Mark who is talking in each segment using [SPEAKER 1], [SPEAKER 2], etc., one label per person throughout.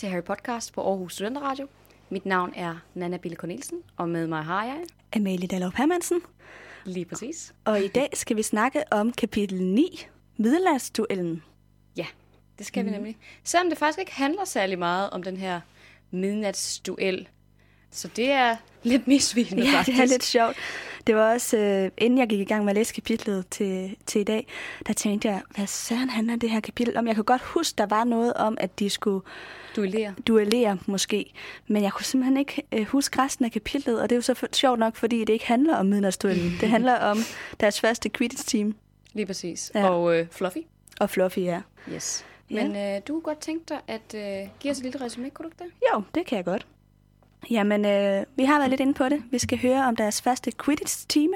[SPEAKER 1] Til Harry Podcast på Aarhus Studenteradio. Mit navn er Nana Bille Cornelsen, og med mig har jeg...
[SPEAKER 2] Amalie Dallov Hermansen.
[SPEAKER 1] Lige præcis.
[SPEAKER 2] Og i dag skal vi snakke om kapitel 9, Middelaldsduellen.
[SPEAKER 1] Ja, det skal mm. vi nemlig. Selvom det faktisk ikke handler særlig meget om den her midnatsduel. Så det er lidt misvisende
[SPEAKER 2] Ja,
[SPEAKER 1] faktisk.
[SPEAKER 2] det er lidt sjovt. Det var også, øh, inden jeg gik i gang med at læse kapitlet til, til i dag, der tænkte jeg, hvad søren handler det her kapitel om? Jeg kan godt huske, der var noget om, at de skulle
[SPEAKER 1] Duellere.
[SPEAKER 2] duellere måske, men jeg kunne simpelthen ikke øh, huske resten af kapitlet, og det er jo så for, sjovt nok, fordi det ikke handler om midnatsduellen. det handler om deres første Quidditch-team,
[SPEAKER 1] Lige præcis.
[SPEAKER 2] Ja.
[SPEAKER 1] Ja. Og øh, Fluffy.
[SPEAKER 2] og Fluffy er.
[SPEAKER 1] Yes.
[SPEAKER 2] Ja.
[SPEAKER 1] Men øh, du kunne godt tænke dig at øh, give os et lille resume, kunne du ikke det?
[SPEAKER 2] Jo, det kan jeg godt. Jamen, øh, vi har været lidt inde på det. Vi skal høre om deres første Quidditch-time,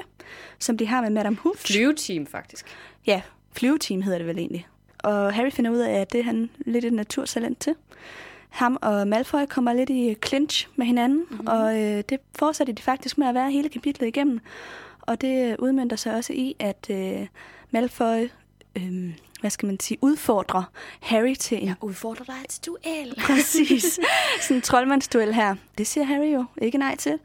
[SPEAKER 2] som de har med Madame Hooch.
[SPEAKER 1] Flyveteam, faktisk.
[SPEAKER 2] Ja, flyveteam hedder det vel egentlig. Og Harry finder ud af, at det er han lidt et naturtalent til. Ham og Malfoy kommer lidt i clinch med hinanden, mm-hmm. og øh, det fortsætter de faktisk med at være hele kapitlet igennem. Og det udmyndter sig også i, at øh, Malfoy, øh, hvad skal man sige, udfordrer Harry til en
[SPEAKER 1] Udfordrer dig til duel.
[SPEAKER 2] Præcis. Sådan en troldmandsduel her. Det siger Harry jo ikke nej til.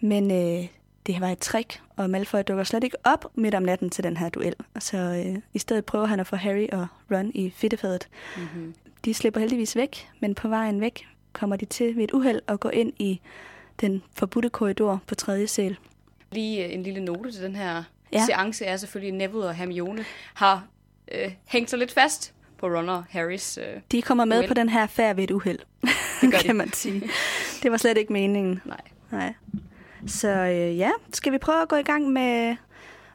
[SPEAKER 2] Men øh, det var et trick, og Malfoy dukker slet ikke op midt om natten til den her duel. Og så øh, i stedet prøver han at få Harry og Ron i fedtefadet.
[SPEAKER 1] Mm-hmm.
[SPEAKER 2] De slipper heldigvis væk, men på vejen væk kommer de til ved et uheld at gå ind i den forbudte korridor på tredje sal.
[SPEAKER 1] Lige øh, en lille note til den her
[SPEAKER 2] ja.
[SPEAKER 1] seance er selvfølgelig, at Neville og Hermione har øh, hængt sig lidt fast på Ron og Harrys. Øh,
[SPEAKER 2] De kommer med
[SPEAKER 1] Uheld.
[SPEAKER 2] på den her færd ved et uheld,
[SPEAKER 1] Det gør de.
[SPEAKER 2] kan man sige. Det var slet ikke meningen.
[SPEAKER 1] nej.
[SPEAKER 2] Nej. Så øh, ja, skal vi prøve at gå i gang med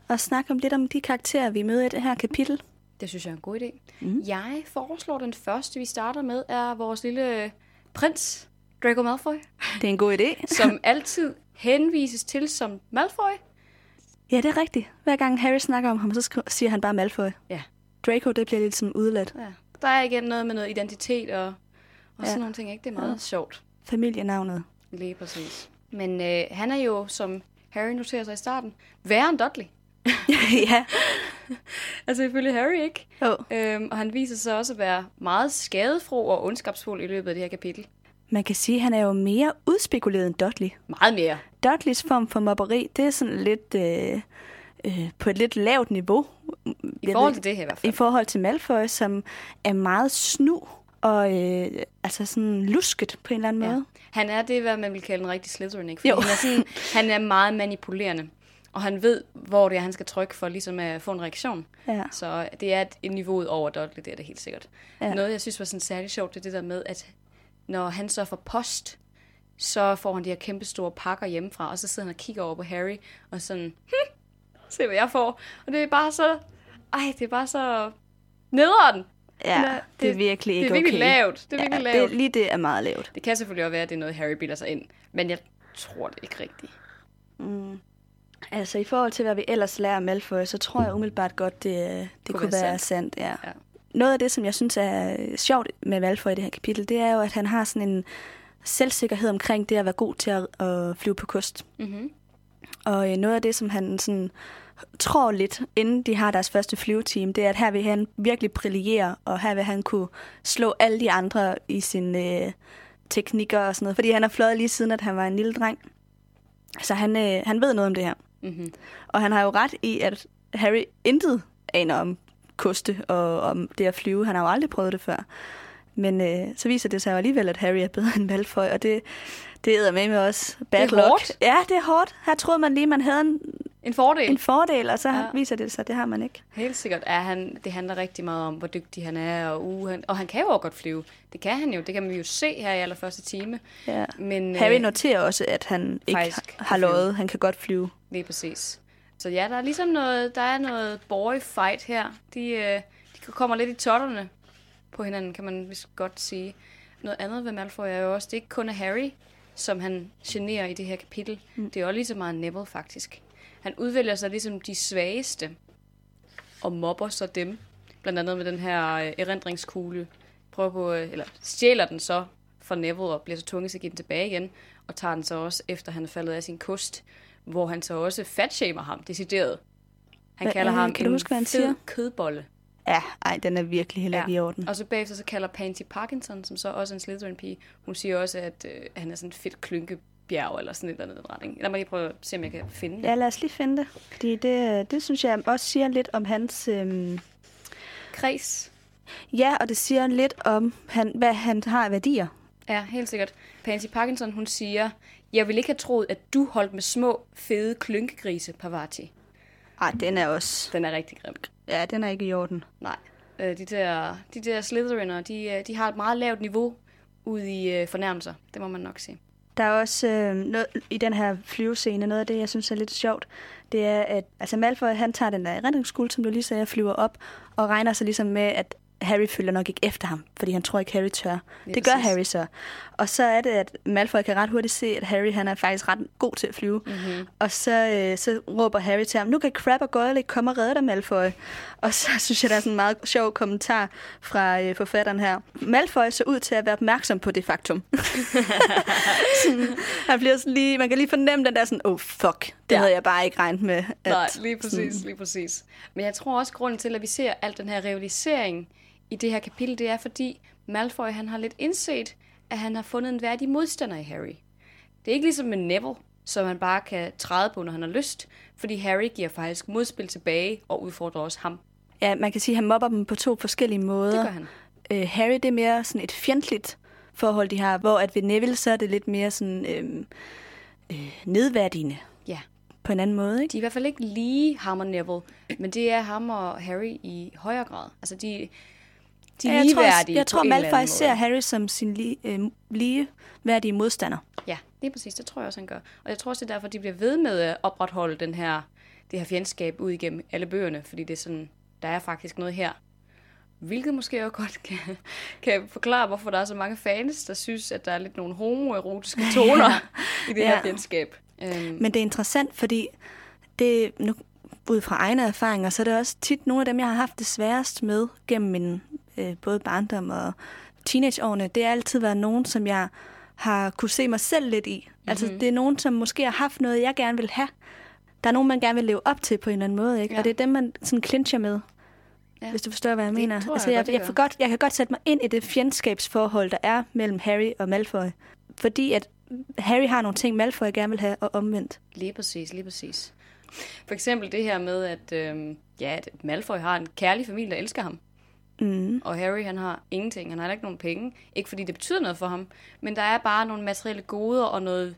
[SPEAKER 2] at snakke om lidt om de karakterer, vi møder i det her kapitel?
[SPEAKER 1] Det synes jeg er en god idé.
[SPEAKER 2] Mm.
[SPEAKER 1] Jeg foreslår den første, vi starter med, er vores lille prins, Draco Malfoy,
[SPEAKER 2] Det er en god idé.
[SPEAKER 1] som altid henvises til som Malfoy.
[SPEAKER 2] Ja, det er rigtigt. Hver gang Harry snakker om ham, så siger han bare Malfoy.
[SPEAKER 1] Ja.
[SPEAKER 2] Draco, det bliver lidt som udladt.
[SPEAKER 1] Ja. Der er igen noget med noget identitet og, og
[SPEAKER 2] Ja.
[SPEAKER 1] sådan nogle ting. Ikke? Det er meget
[SPEAKER 2] Ja.
[SPEAKER 1] sjovt.
[SPEAKER 2] Familienavnet.
[SPEAKER 1] Lige præcis. Men øh, han er jo, som Harry noterer sig i starten, værre end Dudley.
[SPEAKER 2] ja.
[SPEAKER 1] Altså ifølge Harry ikke.
[SPEAKER 2] Oh.
[SPEAKER 1] Øhm, og han viser sig også at være meget skadefro og ondskabsfuld i løbet af det her kapitel.
[SPEAKER 2] Man kan sige, at han er jo mere udspekuleret end Dudley.
[SPEAKER 1] Meget mere.
[SPEAKER 2] Dudleys form for mobberi, det er sådan lidt øh, øh, på et lidt lavt niveau.
[SPEAKER 1] I forhold til det her i hvert
[SPEAKER 2] I
[SPEAKER 1] fald.
[SPEAKER 2] forhold til Malfoy, som er meget snu og øh, altså sådan lusket på en eller anden
[SPEAKER 1] Ja.
[SPEAKER 2] måde.
[SPEAKER 1] Han er det, hvad man vil kalde en rigtig Slytherin, ikke? Han, er sådan, han er meget manipulerende. Og han ved, hvor det er, han skal trykke for ligesom at få en reaktion.
[SPEAKER 2] Ja.
[SPEAKER 1] Så det er et, et niveau over Dudley, det er det helt sikkert.
[SPEAKER 2] Ja.
[SPEAKER 1] Noget, jeg synes var sådan særligt sjovt, det er det der med, at når han så får post, så får han de her kæmpe store pakker hjemmefra, og så sidder han og kigger over på Harry, og sådan, hm, se hvad jeg får. Og det er bare så, ej, det er bare så nederen.
[SPEAKER 2] Ja,
[SPEAKER 1] øh,
[SPEAKER 2] det er virkelig ikke
[SPEAKER 1] Det er virkelig
[SPEAKER 2] okay.
[SPEAKER 1] lavt. Det er virkelig
[SPEAKER 2] ja,
[SPEAKER 1] lavt.
[SPEAKER 2] Det, lige det er meget lavt.
[SPEAKER 1] Det kan selvfølgelig også være, at det er noget, Harry bilder sig ind. Men jeg tror det ikke rigtigt.
[SPEAKER 2] Mm. Altså i forhold til, hvad vi ellers lærer om Malfoy, så tror jeg umiddelbart godt, det, det kunne,
[SPEAKER 1] Kunne
[SPEAKER 2] være,
[SPEAKER 1] være
[SPEAKER 2] være sandt. ja.
[SPEAKER 1] Ja.
[SPEAKER 2] Noget af det, som jeg synes er sjovt med Malfoy i det her kapitel, det er jo, at han har sådan en selvsikkerhed omkring det at være god til at, at flyve på kost.
[SPEAKER 1] Mm-hmm.
[SPEAKER 2] Og øh, noget af det, som han sådan tror lidt, inden de har deres første flyveteam, det er, at her vil han virkelig brillere, og her vil han kunne slå alle de andre i sine øh, teknikker og sådan noget. Fordi han har fløjet lige siden, at han var en lille dreng. Så han, øh, han ved noget om det her.
[SPEAKER 1] Mm-hmm.
[SPEAKER 2] Og han har jo ret i, at Harry intet aner om koste og om det at flyve. Han har jo aldrig prøvet det før. Men øh, så viser det sig jo alligevel, at Harry er bedre end Malfoy, og det, det æder med med os bad
[SPEAKER 1] Det er
[SPEAKER 2] luck.
[SPEAKER 1] hårdt.
[SPEAKER 2] Ja, det er hårdt. Her troede man lige, man havde en,
[SPEAKER 1] En fordel.
[SPEAKER 2] en fordel, og så ja.
[SPEAKER 1] Ja.
[SPEAKER 2] viser det sig, at det har man ikke.
[SPEAKER 1] Helt sikkert er han, det handler rigtig meget om, hvor dygtig han er, og, uh, han, og han kan jo også godt flyve. Det kan han jo, det kan man jo se her i allerførste time.
[SPEAKER 2] Ja.
[SPEAKER 1] Men,
[SPEAKER 2] Harry
[SPEAKER 1] øh,
[SPEAKER 2] noterer også, at han ikke har- løjet. Han kan godt flyve.
[SPEAKER 1] Lige præcis. Så ja, der er ligesom noget, der er noget boy fight her. De, øh, de kommer lidt i totterne på hinanden, kan man vist godt sige. Noget andet ved Malfoy er jo også, det er ikke kun Harry, som han generer i det her kapitel. Mm. Det er også lige så meget Neville, faktisk. Han udvælger sig ligesom de svageste, og mobber så dem. Blandt andet med den her øh, erindringskugle. Prøver på, øh, eller stjæler den så fra Neville og bliver så tvunget til at give den tilbage igen. Og tager den så også, efter han er faldet af sin kost, hvor han så også fatshamer ham, decideret. Han
[SPEAKER 2] Hvad-
[SPEAKER 1] kalder
[SPEAKER 2] øh,
[SPEAKER 1] ham
[SPEAKER 2] kan du
[SPEAKER 1] en
[SPEAKER 2] huske, hvad han
[SPEAKER 1] fed
[SPEAKER 2] siger?
[SPEAKER 1] kødbolle.
[SPEAKER 2] Ja, ej, den er virkelig heller ikke i orden.
[SPEAKER 1] Og så bagefter så kalder Pansy Parkinson, som så også er en Slytherin-pige, hun siger også, at øh, han er sådan et fedt klynkebjerg, eller sådan et eller andet retning. Lad mig lige prøve at se, om jeg kan finde det.
[SPEAKER 2] Ja, lad os lige finde det. Fordi det, det synes jeg også siger lidt om hans... Øhm...
[SPEAKER 1] Kreds.
[SPEAKER 2] Ja, og det siger lidt om, han, hvad han har af værdier.
[SPEAKER 1] Ja, helt sikkert. Pansy Parkinson, hun siger, jeg vil ikke have troet, at du holdt med små, fede klynkegrise, Pavati.
[SPEAKER 2] Ej, den er også...
[SPEAKER 1] Den er rigtig grim.
[SPEAKER 2] Ja, den er ikke i orden.
[SPEAKER 1] Nej. Øh, de der, de der Slytheriner, de, øh, de har et meget lavt niveau ud i øh, fornærmelser. Det må man nok sige.
[SPEAKER 2] Der er også øh, noget i den her flyvescene, noget af det, jeg synes er lidt sjovt, det er, at altså Malfoy, han tager den der redningsskole, som du lige sagde, flyver op, og regner sig ligesom med, at Harry følger nok ikke efter ham, fordi han tror ikke, Harry tør.
[SPEAKER 1] Lige
[SPEAKER 2] det gør
[SPEAKER 1] præcis.
[SPEAKER 2] Harry så. Og så er det, at Malfoy kan ret hurtigt se, at Harry han er faktisk ret god til at flyve. Mm-hmm. Og så, øh, så råber Harry til ham, nu kan Crab og Goyle komme og redde dig, Malfoy. Og så synes jeg, der er sådan en meget sjov kommentar fra øh, forfatteren her. Malfoy så ud til at være opmærksom på det faktum. sådan, han bliver sådan lige, man kan lige fornemme den der sådan, oh fuck, det
[SPEAKER 1] Ja.
[SPEAKER 2] ja. havde jeg bare ikke regnet med. At,
[SPEAKER 1] Nej, lige præcis, lige præcis. Men jeg tror også, grunden til, at vi ser al den her rivalisering i det her kapitel, det er, fordi Malfoy han har lidt indset, at han har fundet en værdig modstander i Harry. Det er ikke ligesom med Neville, som han bare kan træde på, når han har lyst, fordi Harry giver faktisk modspil tilbage og udfordrer også ham.
[SPEAKER 2] Ja, man kan sige, at han mobber dem på to forskellige måder.
[SPEAKER 1] Det gør han.
[SPEAKER 2] Øh, Harry, det er mere sådan et fjendtligt forhold, de har, hvor at ved Neville, så er det lidt mere sådan øh, øh, nedværdigende
[SPEAKER 1] Ja,
[SPEAKER 2] på en anden måde, ikke?
[SPEAKER 1] de er i hvert fald ikke lige ham og Neville, men det er ham og Harry i højere grad. Altså, de, de er
[SPEAKER 2] Ja, jeg tror, jeg
[SPEAKER 1] på
[SPEAKER 2] tror Malfoy ser. Harry som sin li, øh, ligeværdige modstander.
[SPEAKER 1] Ja, lige præcis. Det tror jeg også, han gør. Og jeg tror også, det er derfor, de bliver ved med at opretholde den her, det her fjendskab ud igennem alle bøgerne, fordi det er sådan, der er faktisk noget her. Hvilket måske også godt kan, kan forklare, hvorfor der er så mange fans, der synes, at der er lidt nogle homoerotiske toner i det her
[SPEAKER 2] Ja.
[SPEAKER 1] fjendskab. Øhm,
[SPEAKER 2] Men det er interessant, fordi det, nu, ud fra egne erfaringer, så er det også tit nogle af dem, jeg har haft det sværest med gennem min øh, både barndom og teenageårene. Det har altid været nogen, som jeg har kunne se mig selv lidt i. Mm-hmm. Altså, det er nogen, som måske har haft noget, jeg gerne vil have. Der er nogen, man gerne vil leve op til på en eller anden måde, ikke?
[SPEAKER 1] Ja.
[SPEAKER 2] Og det er dem, man sådan clincher med.
[SPEAKER 1] Ja.
[SPEAKER 2] Hvis du forstår, hvad jeg
[SPEAKER 1] Det
[SPEAKER 2] mener.
[SPEAKER 1] tror jeg
[SPEAKER 2] altså, jeg, jeg,
[SPEAKER 1] gør.
[SPEAKER 2] får godt, jeg kan godt sætte mig ind i det fjendskabsforhold, der er mellem Harry og Malfoy. Fordi at Harry har nogle ting, Malfoy gerne vil have, og omvendt.
[SPEAKER 1] Lige præcis, lige præcis. For eksempel det her med, at, øhm, ja, at Malfoy har en kærlig familie, der elsker ham.
[SPEAKER 2] Mm.
[SPEAKER 1] Og Harry, han har ingenting. Han har heller ikke nogen penge. Ikke fordi det betyder noget for ham, men der er bare nogle materielle goder og noget,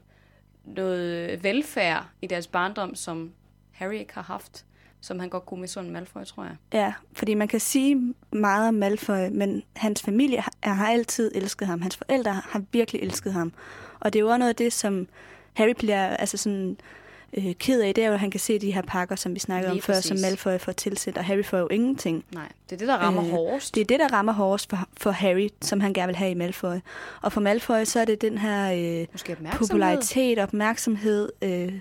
[SPEAKER 1] noget velfærd i deres barndom, som Harry ikke har haft, som han godt kunne misunde Malfoy, tror jeg.
[SPEAKER 2] Ja, fordi man kan sige meget om Malfoy, men hans familie har, har altid elsket ham. Hans forældre har virkelig elsket ham. Og det er jo også noget af det, som Harry bliver altså sådan, øh, ked af. Det er jo, at han kan se de her pakker, som vi snakkede
[SPEAKER 1] Lige
[SPEAKER 2] om før,
[SPEAKER 1] præcis.
[SPEAKER 2] som Malfoy får tilsendt, og Harry får jo ingenting.
[SPEAKER 1] Nej, det er det, der rammer øh,
[SPEAKER 2] Øh,
[SPEAKER 1] hårdest.
[SPEAKER 2] Det er det, der rammer hårdest for, for Harry, som han gerne vil have i Malfoy. Og for Malfoy, så er det den her øh,
[SPEAKER 1] opmærksomhed.
[SPEAKER 2] popularitet, opmærksomhed, øh,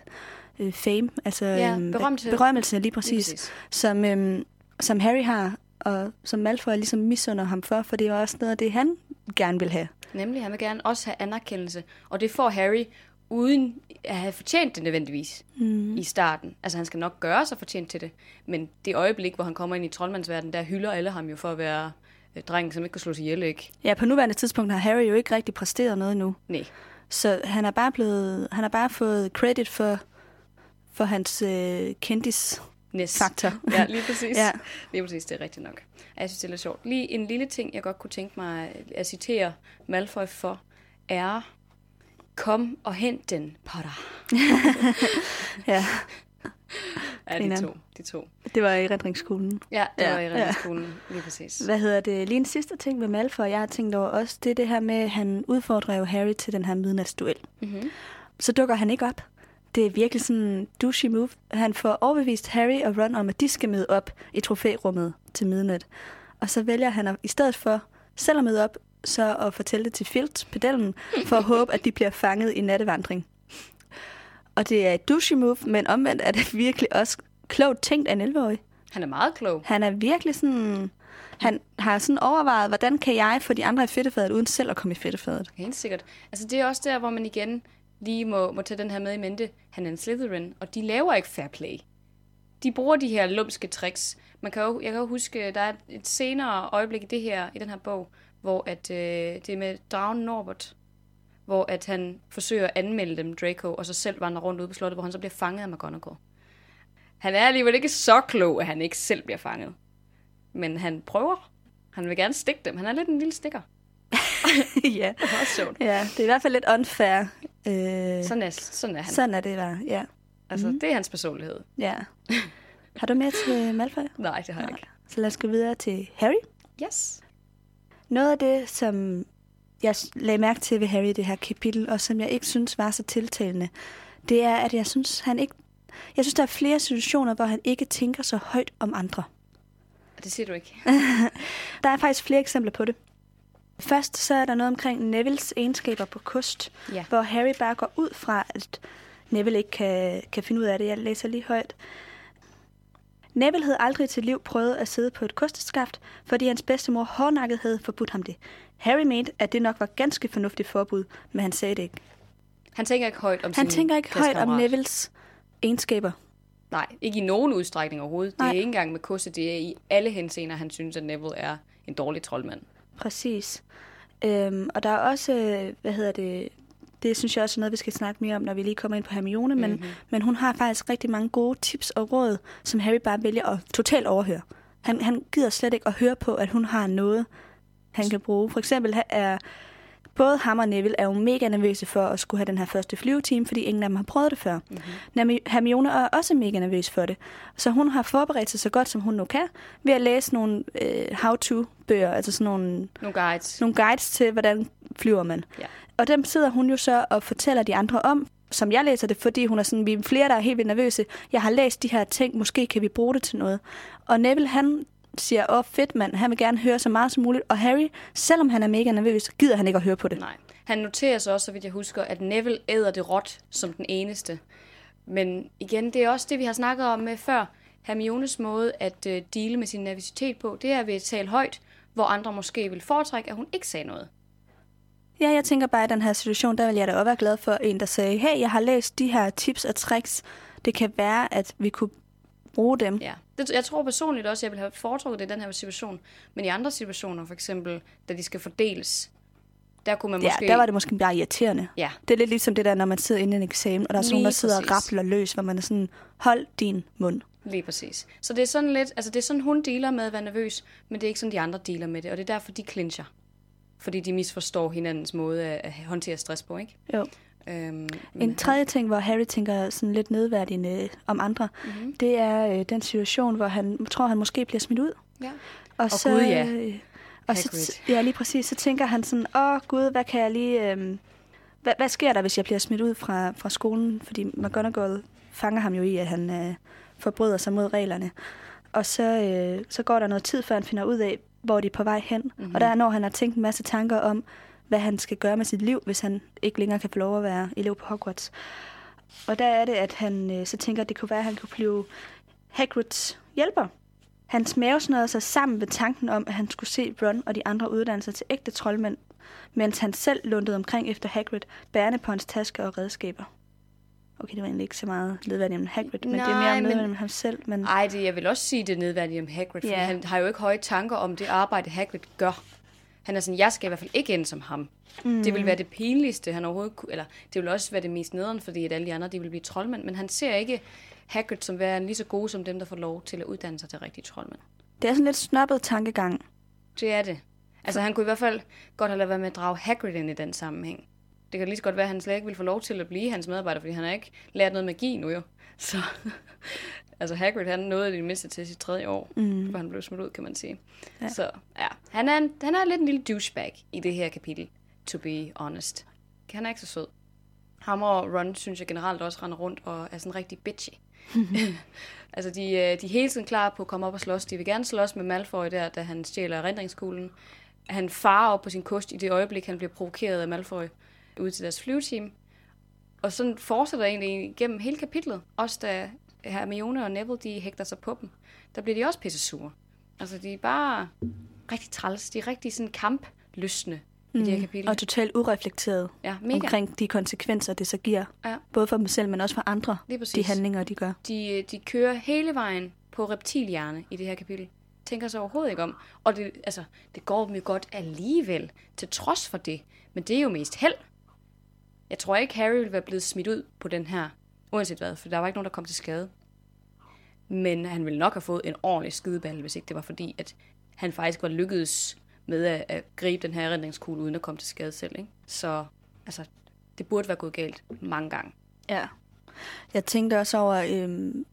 [SPEAKER 2] øh, fame, altså
[SPEAKER 1] Ja,
[SPEAKER 2] øhm,
[SPEAKER 1] berømthed.
[SPEAKER 2] berømmelse lige
[SPEAKER 1] Lige
[SPEAKER 2] præcis,
[SPEAKER 1] præcis.
[SPEAKER 2] som, øhm, som Harry har, og som Malfoy ligesom misunder ham for, for det er også noget af det, han gerne vil have.
[SPEAKER 1] Nemlig, han vil gerne også have anerkendelse. Og det får Harry uden have fortjent det nødvendigvis mm. i starten. Altså, han skal nok gøre sig fortjent til det. Men det øjeblik, hvor han kommer ind i troldmandsverdenen, der hylder alle ham jo for at være øh, drengen, som ikke kan slå sig ihjel, ikke?
[SPEAKER 2] Ja, på nuværende tidspunkt har Harry jo ikke rigtig præsteret noget nu.
[SPEAKER 1] Nej.
[SPEAKER 2] Så han har bare blevet, han har bare fået credit for, for hans øh, kendis
[SPEAKER 1] Næs.
[SPEAKER 2] faktor.
[SPEAKER 1] Ja, lige præcis.
[SPEAKER 2] Ja.
[SPEAKER 1] Lige præcis, det er rigtigt nok. Jeg synes, det er lidt sjovt. Lige en lille ting, jeg godt kunne tænke mig at citere Malfoy for, er Kom og hent den, Potter.
[SPEAKER 2] ja,
[SPEAKER 1] Ja, de to. De to.
[SPEAKER 2] det var i redningsskolen.
[SPEAKER 1] Ja, det
[SPEAKER 2] Ja,
[SPEAKER 1] var i
[SPEAKER 2] ja.
[SPEAKER 1] redningsskolen. Lige præcis.
[SPEAKER 2] Hvad hedder det? Lige en sidste ting med Malfoy, jeg har tænkt over også, det er det her med, at han udfordrer jo Harry til den her midnatsduel.
[SPEAKER 1] Mm-hmm.
[SPEAKER 2] Så dukker han ikke op. Det er virkelig sådan en douchey move. Han får overbevist Harry og Ron om, at de skal møde op i trofærummet til midnat. Og så vælger han at, i stedet for selv at møde op, så at fortælle det til Filt, pedellen, for at håbe, at de bliver fanget i nattevandring. Og det er et douchey move, men omvendt er det virkelig også klogt tænkt af en 11-årig.
[SPEAKER 1] Han er meget klog.
[SPEAKER 2] Han er virkelig sådan... Han har sådan overvejet, hvordan kan jeg få de andre i fedtefadet, uden selv at komme i fedtefadet.
[SPEAKER 1] Helt sikkert. Altså, det er også der, hvor man igen lige må, må tage den her med i mente. Han er en Slytherin, og de laver ikke fair play. De bruger de her lumske tricks Man kan jo, jeg kan jo huske, der er et senere øjeblik i det her, i den her bog, hvor at, øh, det er med dragen Norbert, hvor at han forsøger at anmelde dem, Draco, og så selv vandrer rundt ude på slottet, hvor han så bliver fanget af McGonagall. Han er alligevel ikke så klog, at han ikke selv bliver fanget. Men han prøver. Han vil gerne stikke dem. Han er lidt en lille stikker.
[SPEAKER 2] ja.
[SPEAKER 1] Det er også sjovt.
[SPEAKER 2] ja, det er i hvert fald lidt unfair. Øh,
[SPEAKER 1] Sådan er, sådan er han.
[SPEAKER 2] sådan er det bare, ja.
[SPEAKER 1] Altså, det er hans personlighed.
[SPEAKER 2] ja. Har du mere til Malfoy?
[SPEAKER 1] Nej, det har jeg
[SPEAKER 2] Nej.
[SPEAKER 1] ikke.
[SPEAKER 2] Så lad os gå videre til Harry.
[SPEAKER 1] Yes.
[SPEAKER 2] Noget af det, som jeg lagde mærke til ved Harry i det her kapitel, og som jeg ikke synes var så tiltalende, det er, at jeg synes, han ikke... Jeg synes, der er flere situationer, hvor han ikke tænker så højt om andre.
[SPEAKER 1] Det siger du ikke.
[SPEAKER 2] Der er faktisk flere eksempler på det. Først så er der noget omkring Nevilles egenskaber på kost,
[SPEAKER 1] Ja.
[SPEAKER 2] hvor Harry bare går ud fra, at Neville ikke kan, kan finde ud af det. Jeg læser lige højt. Neville havde aldrig til liv prøvet at sidde på et kosteskaft, fordi hans bedstemor hårdnakket havde forbudt ham det. Harry mente, at det nok var ganske fornuftigt forbud, men han sagde det ikke.
[SPEAKER 1] Han tænker ikke højt om
[SPEAKER 2] Han tænker ikke højt om. Nevilles egenskaber.
[SPEAKER 1] Nej, ikke i nogen udstrækning overhovedet. Det
[SPEAKER 2] Nej.
[SPEAKER 1] er ikke engang med Kusse, det er i alle henseender, han synes, at Neville er en dårlig troldmand.
[SPEAKER 2] Præcis. Øhm, og der er også, øh, hvad hedder det, det synes jeg også er noget, vi skal snakke mere om, når vi lige kommer ind på Hermione, men, mm-hmm. men hun har faktisk rigtig mange gode tips og råd, som Harry bare vælger at totalt overhøre. Han, han gider slet ikke at høre på, at hun har noget, han kan bruge. For eksempel er både ham og Neville er jo mega nervøse for at skulle have den her første flyveteam, fordi ingen af dem har prøvet det før. Mm-hmm. Hermione er også mega nervøs for det. Så hun har forberedt sig så godt, som hun nu kan, ved at læse nogle øh, how-to-bøger, altså sådan nogle
[SPEAKER 1] Nogle guides.
[SPEAKER 2] nogle guides til, hvordan flyver man.
[SPEAKER 1] Ja.
[SPEAKER 2] Og dem sidder hun jo så og fortæller de andre om, som jeg læser det, fordi hun er sådan, vi er flere, der er helt vildt nervøse. Jeg har læst de her ting, måske kan vi bruge det til noget. Og Neville, han siger, åh fedt mand, han vil gerne høre så meget som muligt. Og Harry, selvom han er mega nervøs, gider han ikke at høre på det.
[SPEAKER 1] Nej. Han noterer sig også, så vidt jeg husker, at Neville æder det råt som den eneste. Men igen, det er også det, vi har snakket om med før. Hermiones måde at øh, dele med sin nervøsitet på, det er ved at tale højt, hvor andre måske vil foretrække, at hun ikke sagde noget.
[SPEAKER 2] Ja, jeg tænker bare, at i den her situation, der vil jeg da også være glad for en, der sagde, hey, jeg har læst de her tips og tricks. Det kan være, at vi kunne bruge dem.
[SPEAKER 1] Ja. Det, jeg tror personligt også, at jeg vil have foretrukket det i den her situation. Men i andre situationer, for eksempel, da de skal fordeles, der kunne man
[SPEAKER 2] Ja,
[SPEAKER 1] måske...
[SPEAKER 2] der var det måske bare irriterende.
[SPEAKER 1] Ja,
[SPEAKER 2] Det er lidt ligesom det der, når man sidder inde i en eksamen, og der er sådan nogen, der sidder og
[SPEAKER 1] præcis.
[SPEAKER 2] rappler løs, hvor man er sådan, hold din mund.
[SPEAKER 1] lige præcis. Så det er sådan lidt... Altså, det er sådan, hun dealer med at være nervøs, men det er ikke sådan, de andre dealer med det. Og det er derfor, de clincher. Fordi de misforstår hinandens måde at håndtere stress på, ikke?
[SPEAKER 2] Jo.
[SPEAKER 1] Øhm,
[SPEAKER 2] En tredje ting, hvor Harry tænker sådan lidt nedværdigende om andre, mm-hmm. det er øh, den situation, hvor han tror, han måske bliver smidt ud.
[SPEAKER 1] Ja.
[SPEAKER 2] Og,
[SPEAKER 1] Og Gud, ja.
[SPEAKER 2] øh, og så,
[SPEAKER 1] Hagrid.
[SPEAKER 2] ja, lige præcis. Så tænker han sådan, åh gud, hvad kan jeg lige... Øh, hvad, hvad sker der, hvis jeg bliver smidt ud fra, fra skolen? Fordi McGonagall fanger ham jo i, at han øh, forbryder sig mod reglerne. Og så, øh, så går der noget tid, før han finder ud af, hvor de er på vej hen. Mm-hmm. Og der er, når han har tænkt en masse tanker om, hvad han skal gøre med sit liv, hvis han ikke længere kan få lov at være elev på Hogwarts. Og der er det, at han øh, så tænker, at det kunne være, at han kunne blive Hagrids hjælper. Hans mave snørede sig sammen ved tanken om, at han skulle se Ron og de andre uddannelser til ægte troldmænd, mens han selv lundede omkring efter Hagrid, bærende på hans taske og redskaber. Okay, det var egentlig ikke så meget nedværdigt om Hagrid, men det er mere
[SPEAKER 1] Nej, men-
[SPEAKER 2] om ham selv. Men...
[SPEAKER 1] Ej, det, jeg vil også sige, det er nedværdigt om Hagrid, for
[SPEAKER 2] Ja.
[SPEAKER 1] han har jo ikke høje tanker om det arbejde, Hagrid gør. Han er sådan, jeg skal i hvert fald ikke ende som ham. Mm. Det vil være det pinligste, han overhovedet kunne, eller det vil også være det mest nederen, fordi at alle de andre, de vil blive troldmænd, men han ser ikke Hagrid som værende lige så gode som dem, der får lov til at uddanne sig til rigtige troldmænd.
[SPEAKER 2] Det er sådan lidt snobbet tankegang.
[SPEAKER 1] Det er det. Altså, han kunne i hvert fald godt have lavet være med at drage Hagrid ind i den sammenhæng. Det kan lige så godt være, at han slet ikke vil få lov til at blive hans medarbejder, fordi han har ikke lært noget magi nu jo. Så, altså Hagrid, han nåede det mindste til sit tredje år, mm. hvor han blev smidt ud, kan man sige. Ja. Så ja, han er, en, han er lidt en lille douchebag i det her kapitel, to be honest. Han er ikke så sød. Ham og Ron, synes jeg generelt også render rundt og er sådan rigtig bitchy. altså, de, øh, de er hele tiden klar på at komme op og slås. De vil gerne slås med Malfoy der, da han stjæler erindringskuglen. Han farer op på sin kost i det øjeblik, han bliver provokeret af Malfoy ud til deres flyveteam. Og sådan fortsætter egentlig gennem hele kapitlet. Også da Hermione og Neville, de hægter sig på dem. Der bliver de også pisse sure. Altså, de er bare rigtig træls. De er rigtig sådan kampløsne i det her kapitel.
[SPEAKER 2] Og totalt ureflekteret
[SPEAKER 1] Ja, mega.
[SPEAKER 2] omkring de konsekvenser, det så giver.
[SPEAKER 1] Ja.
[SPEAKER 2] Både for dem selv, men også for andre, de handlinger, de gør.
[SPEAKER 1] De, de kører hele vejen på reptilhjerne i det her kapitel. Tænker sig overhovedet ikke om. Og det, altså, det går dem jo godt alligevel, til trods for det. Men det er jo mest held. Jeg tror ikke, Harry ville være blevet smidt ud på den her, uanset hvad, for der var ikke nogen, der kom til skade. Men han ville nok have fået en ordentlig skideball, hvis ikke det var fordi, at han faktisk var lykkedes med at, at gribe den her redningskugle, uden at komme til skade selv. Ikke? Så altså, det burde være gået galt mange gange.
[SPEAKER 2] Ja. Jeg tænkte også over, øhm,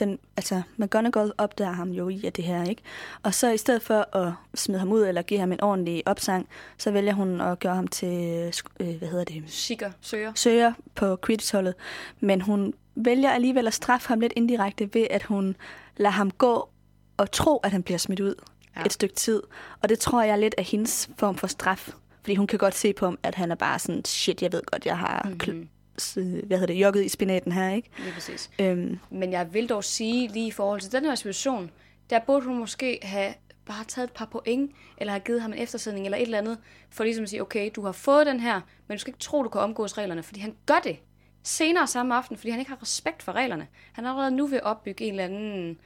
[SPEAKER 2] den, altså McGonagall opdager ham jo i at det her, ikke? Og så i stedet for at smide ham ud eller give ham en ordentlig opsang, så vælger hun at gøre ham til, øh, hvad hedder det?
[SPEAKER 1] Sikker, søger.
[SPEAKER 2] Søger på Quidditch-holdet. Men hun vælger alligevel at straffe ham lidt indirekte ved, at hun lader ham gå og tro, at han bliver smidt ud ja. et stykke tid. Og det tror jeg er lidt af hendes form for straf. Fordi hun kan godt se på ham, at han er bare sådan, shit, jeg ved godt, jeg har mm-hmm. Hvad hedder det, jogget i spinaten her, ikke?
[SPEAKER 1] Lige præcis. Øhm. Men jeg vil dog sige, lige i forhold til den her situation, der burde hun måske have bare taget et par point, eller have givet ham en eftersætning, eller et eller andet, for ligesom at sige, okay, du har fået den her, men du skal ikke tro, du kan omgås reglerne, fordi han gør det senere samme aften, fordi han ikke har respekt for reglerne. Han er allerede nu ved at opbygge en eller anden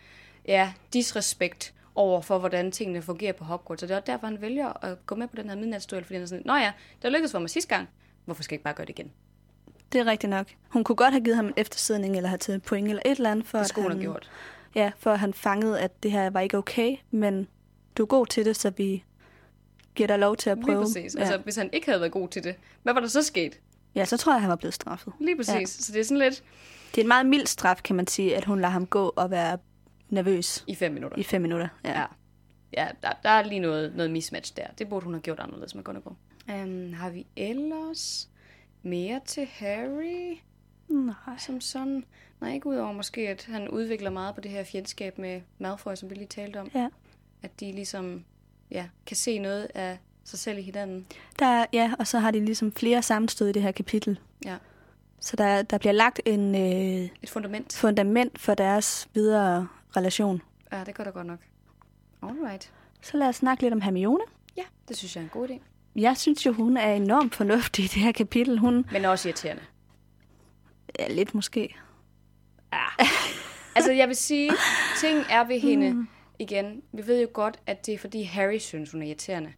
[SPEAKER 1] ja, disrespekt over for, hvordan tingene fungerer på Hogwarts. Og det er derfor, han vælger at gå med på den her midnatsduel, fordi han er sådan, Nå ja, det lykkedes for mig sidste gang. Hvorfor skal jeg ikke bare gøre det igen?
[SPEAKER 2] Det er rigtigt nok. Hun kunne godt have givet ham en eftersidning, eller have taget point, eller et eller andet, for
[SPEAKER 1] det skulle
[SPEAKER 2] at
[SPEAKER 1] han, have gjort.
[SPEAKER 2] Ja, for at han fangede, at det her var ikke okay, men du er god til det, så vi giver dig lov til at prøve.
[SPEAKER 1] Lige præcis. Ja. Altså, hvis han ikke havde været god til det, hvad var der så sket?
[SPEAKER 2] Ja, så tror jeg, han var blevet straffet.
[SPEAKER 1] Lige præcis. Ja. Så det er sådan lidt...
[SPEAKER 2] Det er en meget mild straf, kan man sige, at hun lader ham gå og være nervøs.
[SPEAKER 1] I fem minutter.
[SPEAKER 2] I fem minutter, ja.
[SPEAKER 1] ja. Ja, der, der er lige noget, noget mismatch der. Det burde hun have gjort anderledes med Gunnar um, Har vi ellers mere til Harry?
[SPEAKER 2] Nej.
[SPEAKER 1] Som sådan. Nej, ikke udover måske, at han udvikler meget på det her fjendskab med Malfoy, som vi lige talte om.
[SPEAKER 2] Ja.
[SPEAKER 1] At de ligesom ja, kan se noget af sig selv i hinanden.
[SPEAKER 2] Der, ja, og så har de ligesom flere sammenstød i det her kapitel.
[SPEAKER 1] Ja.
[SPEAKER 2] Så der, der bliver lagt en, øh,
[SPEAKER 1] et fundament.
[SPEAKER 2] fundament for deres videre relation.
[SPEAKER 1] Ja, det gør der godt nok. Alright.
[SPEAKER 2] Så lad os snakke lidt om Hermione.
[SPEAKER 1] Ja, det synes jeg er en god idé.
[SPEAKER 2] Jeg synes jo, hun er enormt fornuftig i det her kapitel. Hun...
[SPEAKER 1] Men også irriterende.
[SPEAKER 2] Ja, lidt måske.
[SPEAKER 1] Ja. altså, jeg vil sige, ting er ved hende mm. igen. Vi ved jo godt, at det er fordi Harry synes, hun er irriterende.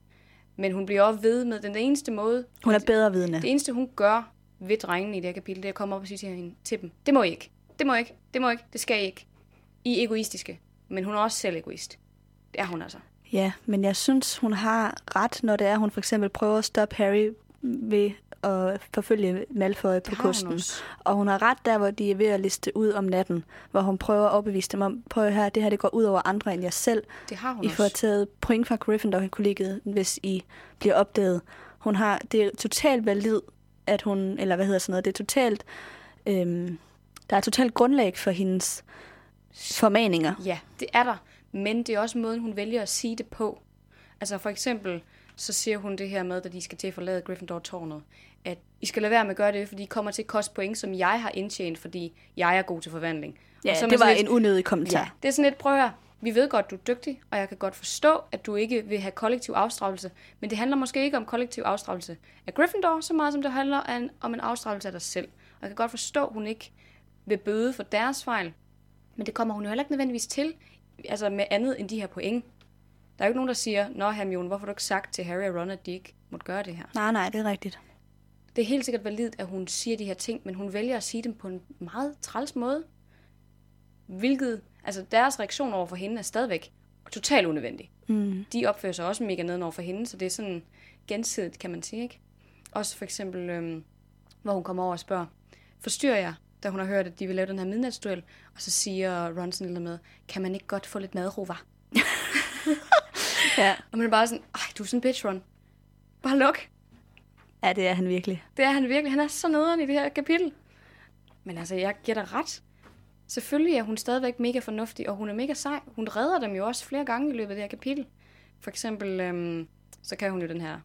[SPEAKER 1] Men hun bliver også ved med den eneste måde...
[SPEAKER 2] Hun er bedre vidne.
[SPEAKER 1] Det eneste, hun gør ved drengene i det her kapitel, det er at komme op og sige til, hende, til dem, det må I ikke. Det må I ikke. Det må I ikke. Det skal I ikke. I er egoistiske. Men hun er også selv egoist. Det er hun altså.
[SPEAKER 2] Ja, men jeg synes, hun har ret, når det er, hun for eksempel prøver at stoppe Harry ved at forfølge Malfoy på kosten. Og hun har ret der, hvor de er ved at liste ud om natten, hvor hun prøver at overbevise dem om, prøv her, det her det går ud over andre end jer selv.
[SPEAKER 1] Det har hun
[SPEAKER 2] I
[SPEAKER 1] også.
[SPEAKER 2] får taget point fra Gryffindor-kollegiet, hvis I bliver opdaget. Hun har, det er totalt valid, at hun, eller hvad hedder sådan noget, det er totalt, øhm, der er totalt grundlag for hendes formaninger.
[SPEAKER 1] Ja, det er der. Men det er også måden, hun vælger at sige det på. Altså for eksempel, så siger hun det her med, at de skal til at forlade Gryffindor-tårnet, at I skal lade være med at gøre det, fordi I kommer til at koste point, som jeg har indtjent, fordi jeg er god til forvandling.
[SPEAKER 2] Ja,
[SPEAKER 1] og så
[SPEAKER 2] det var
[SPEAKER 1] lidt,
[SPEAKER 2] en unødig kommentar.
[SPEAKER 1] Ja, det er sådan lidt, prøv at vi ved godt, du er dygtig, og jeg kan godt forstå, at du ikke vil have kollektiv afstraffelse, men det handler måske ikke om kollektiv afstraffelse af Gryffindor, så meget som det handler om en afstraffelse af dig selv. Og jeg kan godt forstå, at hun ikke vil bøde for deres fejl, men det kommer hun jo heller ikke nødvendigvis til, altså med andet end de her point. Der er jo ikke nogen, der siger, Nå Hermione, hvorfor har du ikke sagt til Harry og Ron, at de ikke måtte gøre det her?
[SPEAKER 2] Nej, nej, det er rigtigt.
[SPEAKER 1] Det er helt sikkert validt, at hun siger de her ting, men hun vælger at sige dem på en meget træls måde. Hvilket, altså deres reaktion over for hende er stadigvæk totalt unødvendig.
[SPEAKER 2] Mm.
[SPEAKER 1] De opfører sig også mega neden over for hende, så det er sådan gensidigt, kan man sige, ikke? Også for eksempel, øhm, hvor hun kommer over og spørger, forstyrrer jeg, da hun har hørt, at de vil lave den her midnatsduel, og så siger Ron sådan lidt med, kan man ikke godt få lidt madro, var?
[SPEAKER 2] ja.
[SPEAKER 1] Og man er bare sådan, ej, du er sådan en bitch, Ron. Bare luk.
[SPEAKER 2] Ja, det er han virkelig.
[SPEAKER 1] Det er han virkelig. Han er så nederen i det her kapitel. Men altså, jeg giver dig ret. Selvfølgelig er hun stadigvæk mega fornuftig, og hun er mega sej. Hun redder dem jo også flere gange i løbet af det her kapitel. For eksempel, øhm, så kan hun jo den her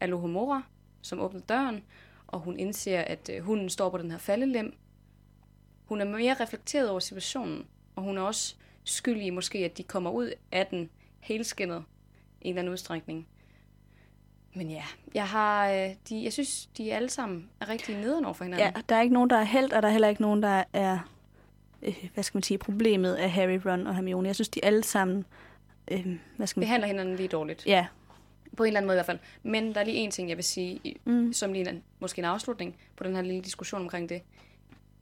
[SPEAKER 1] Alohomora, som åbner døren, og hun indser, at øh, hunden står på den her faldelem. Hun er mere reflekteret over situationen, og hun er også skyldig i måske, at de kommer ud af den helskinnet i en eller anden udstrækning. Men ja, jeg har, øh, de, jeg synes, de alle sammen er rigtig nederen over for hinanden.
[SPEAKER 2] Ja, der er ikke nogen, der er held, og der er heller ikke nogen, der er øh, hvad skal man sige, problemet af Harry, Ron og Hermione. Jeg synes, de alle sammen, øh, hvad skal man
[SPEAKER 1] Behandler hinanden lige dårligt.
[SPEAKER 2] Ja,
[SPEAKER 1] På en eller anden måde i hvert fald. Men der er lige en ting, jeg vil sige,
[SPEAKER 2] Mm.
[SPEAKER 1] som lige en, måske en afslutning på den her lille diskussion omkring det.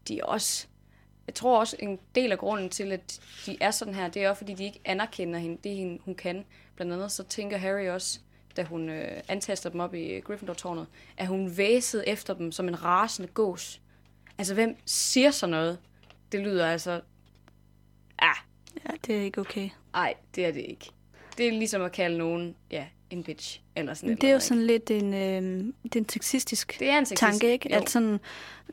[SPEAKER 1] De er også... Jeg tror også, en del af grunden til, at de er sådan her, det er også, fordi de ikke anerkender hende, det, hende, hun kan. Blandt andet så tænker Harry også, da hun øh, antaster dem op i Gryffindor-tårnet, at hun væsede efter dem som en rasende gås. Altså, hvem siger sådan noget? Det lyder altså... Ah,
[SPEAKER 2] ja, det er ikke okay.
[SPEAKER 1] ej, det er det ikke. Det er ligesom at kalde nogen, ja, en bitch. Eller sådan et
[SPEAKER 2] Det er jo
[SPEAKER 1] ikke?
[SPEAKER 2] sådan lidt en, øh, det er en sexistisk
[SPEAKER 1] Det er en sexist-
[SPEAKER 2] tanke, ikke?
[SPEAKER 1] Jo.
[SPEAKER 2] At, sådan,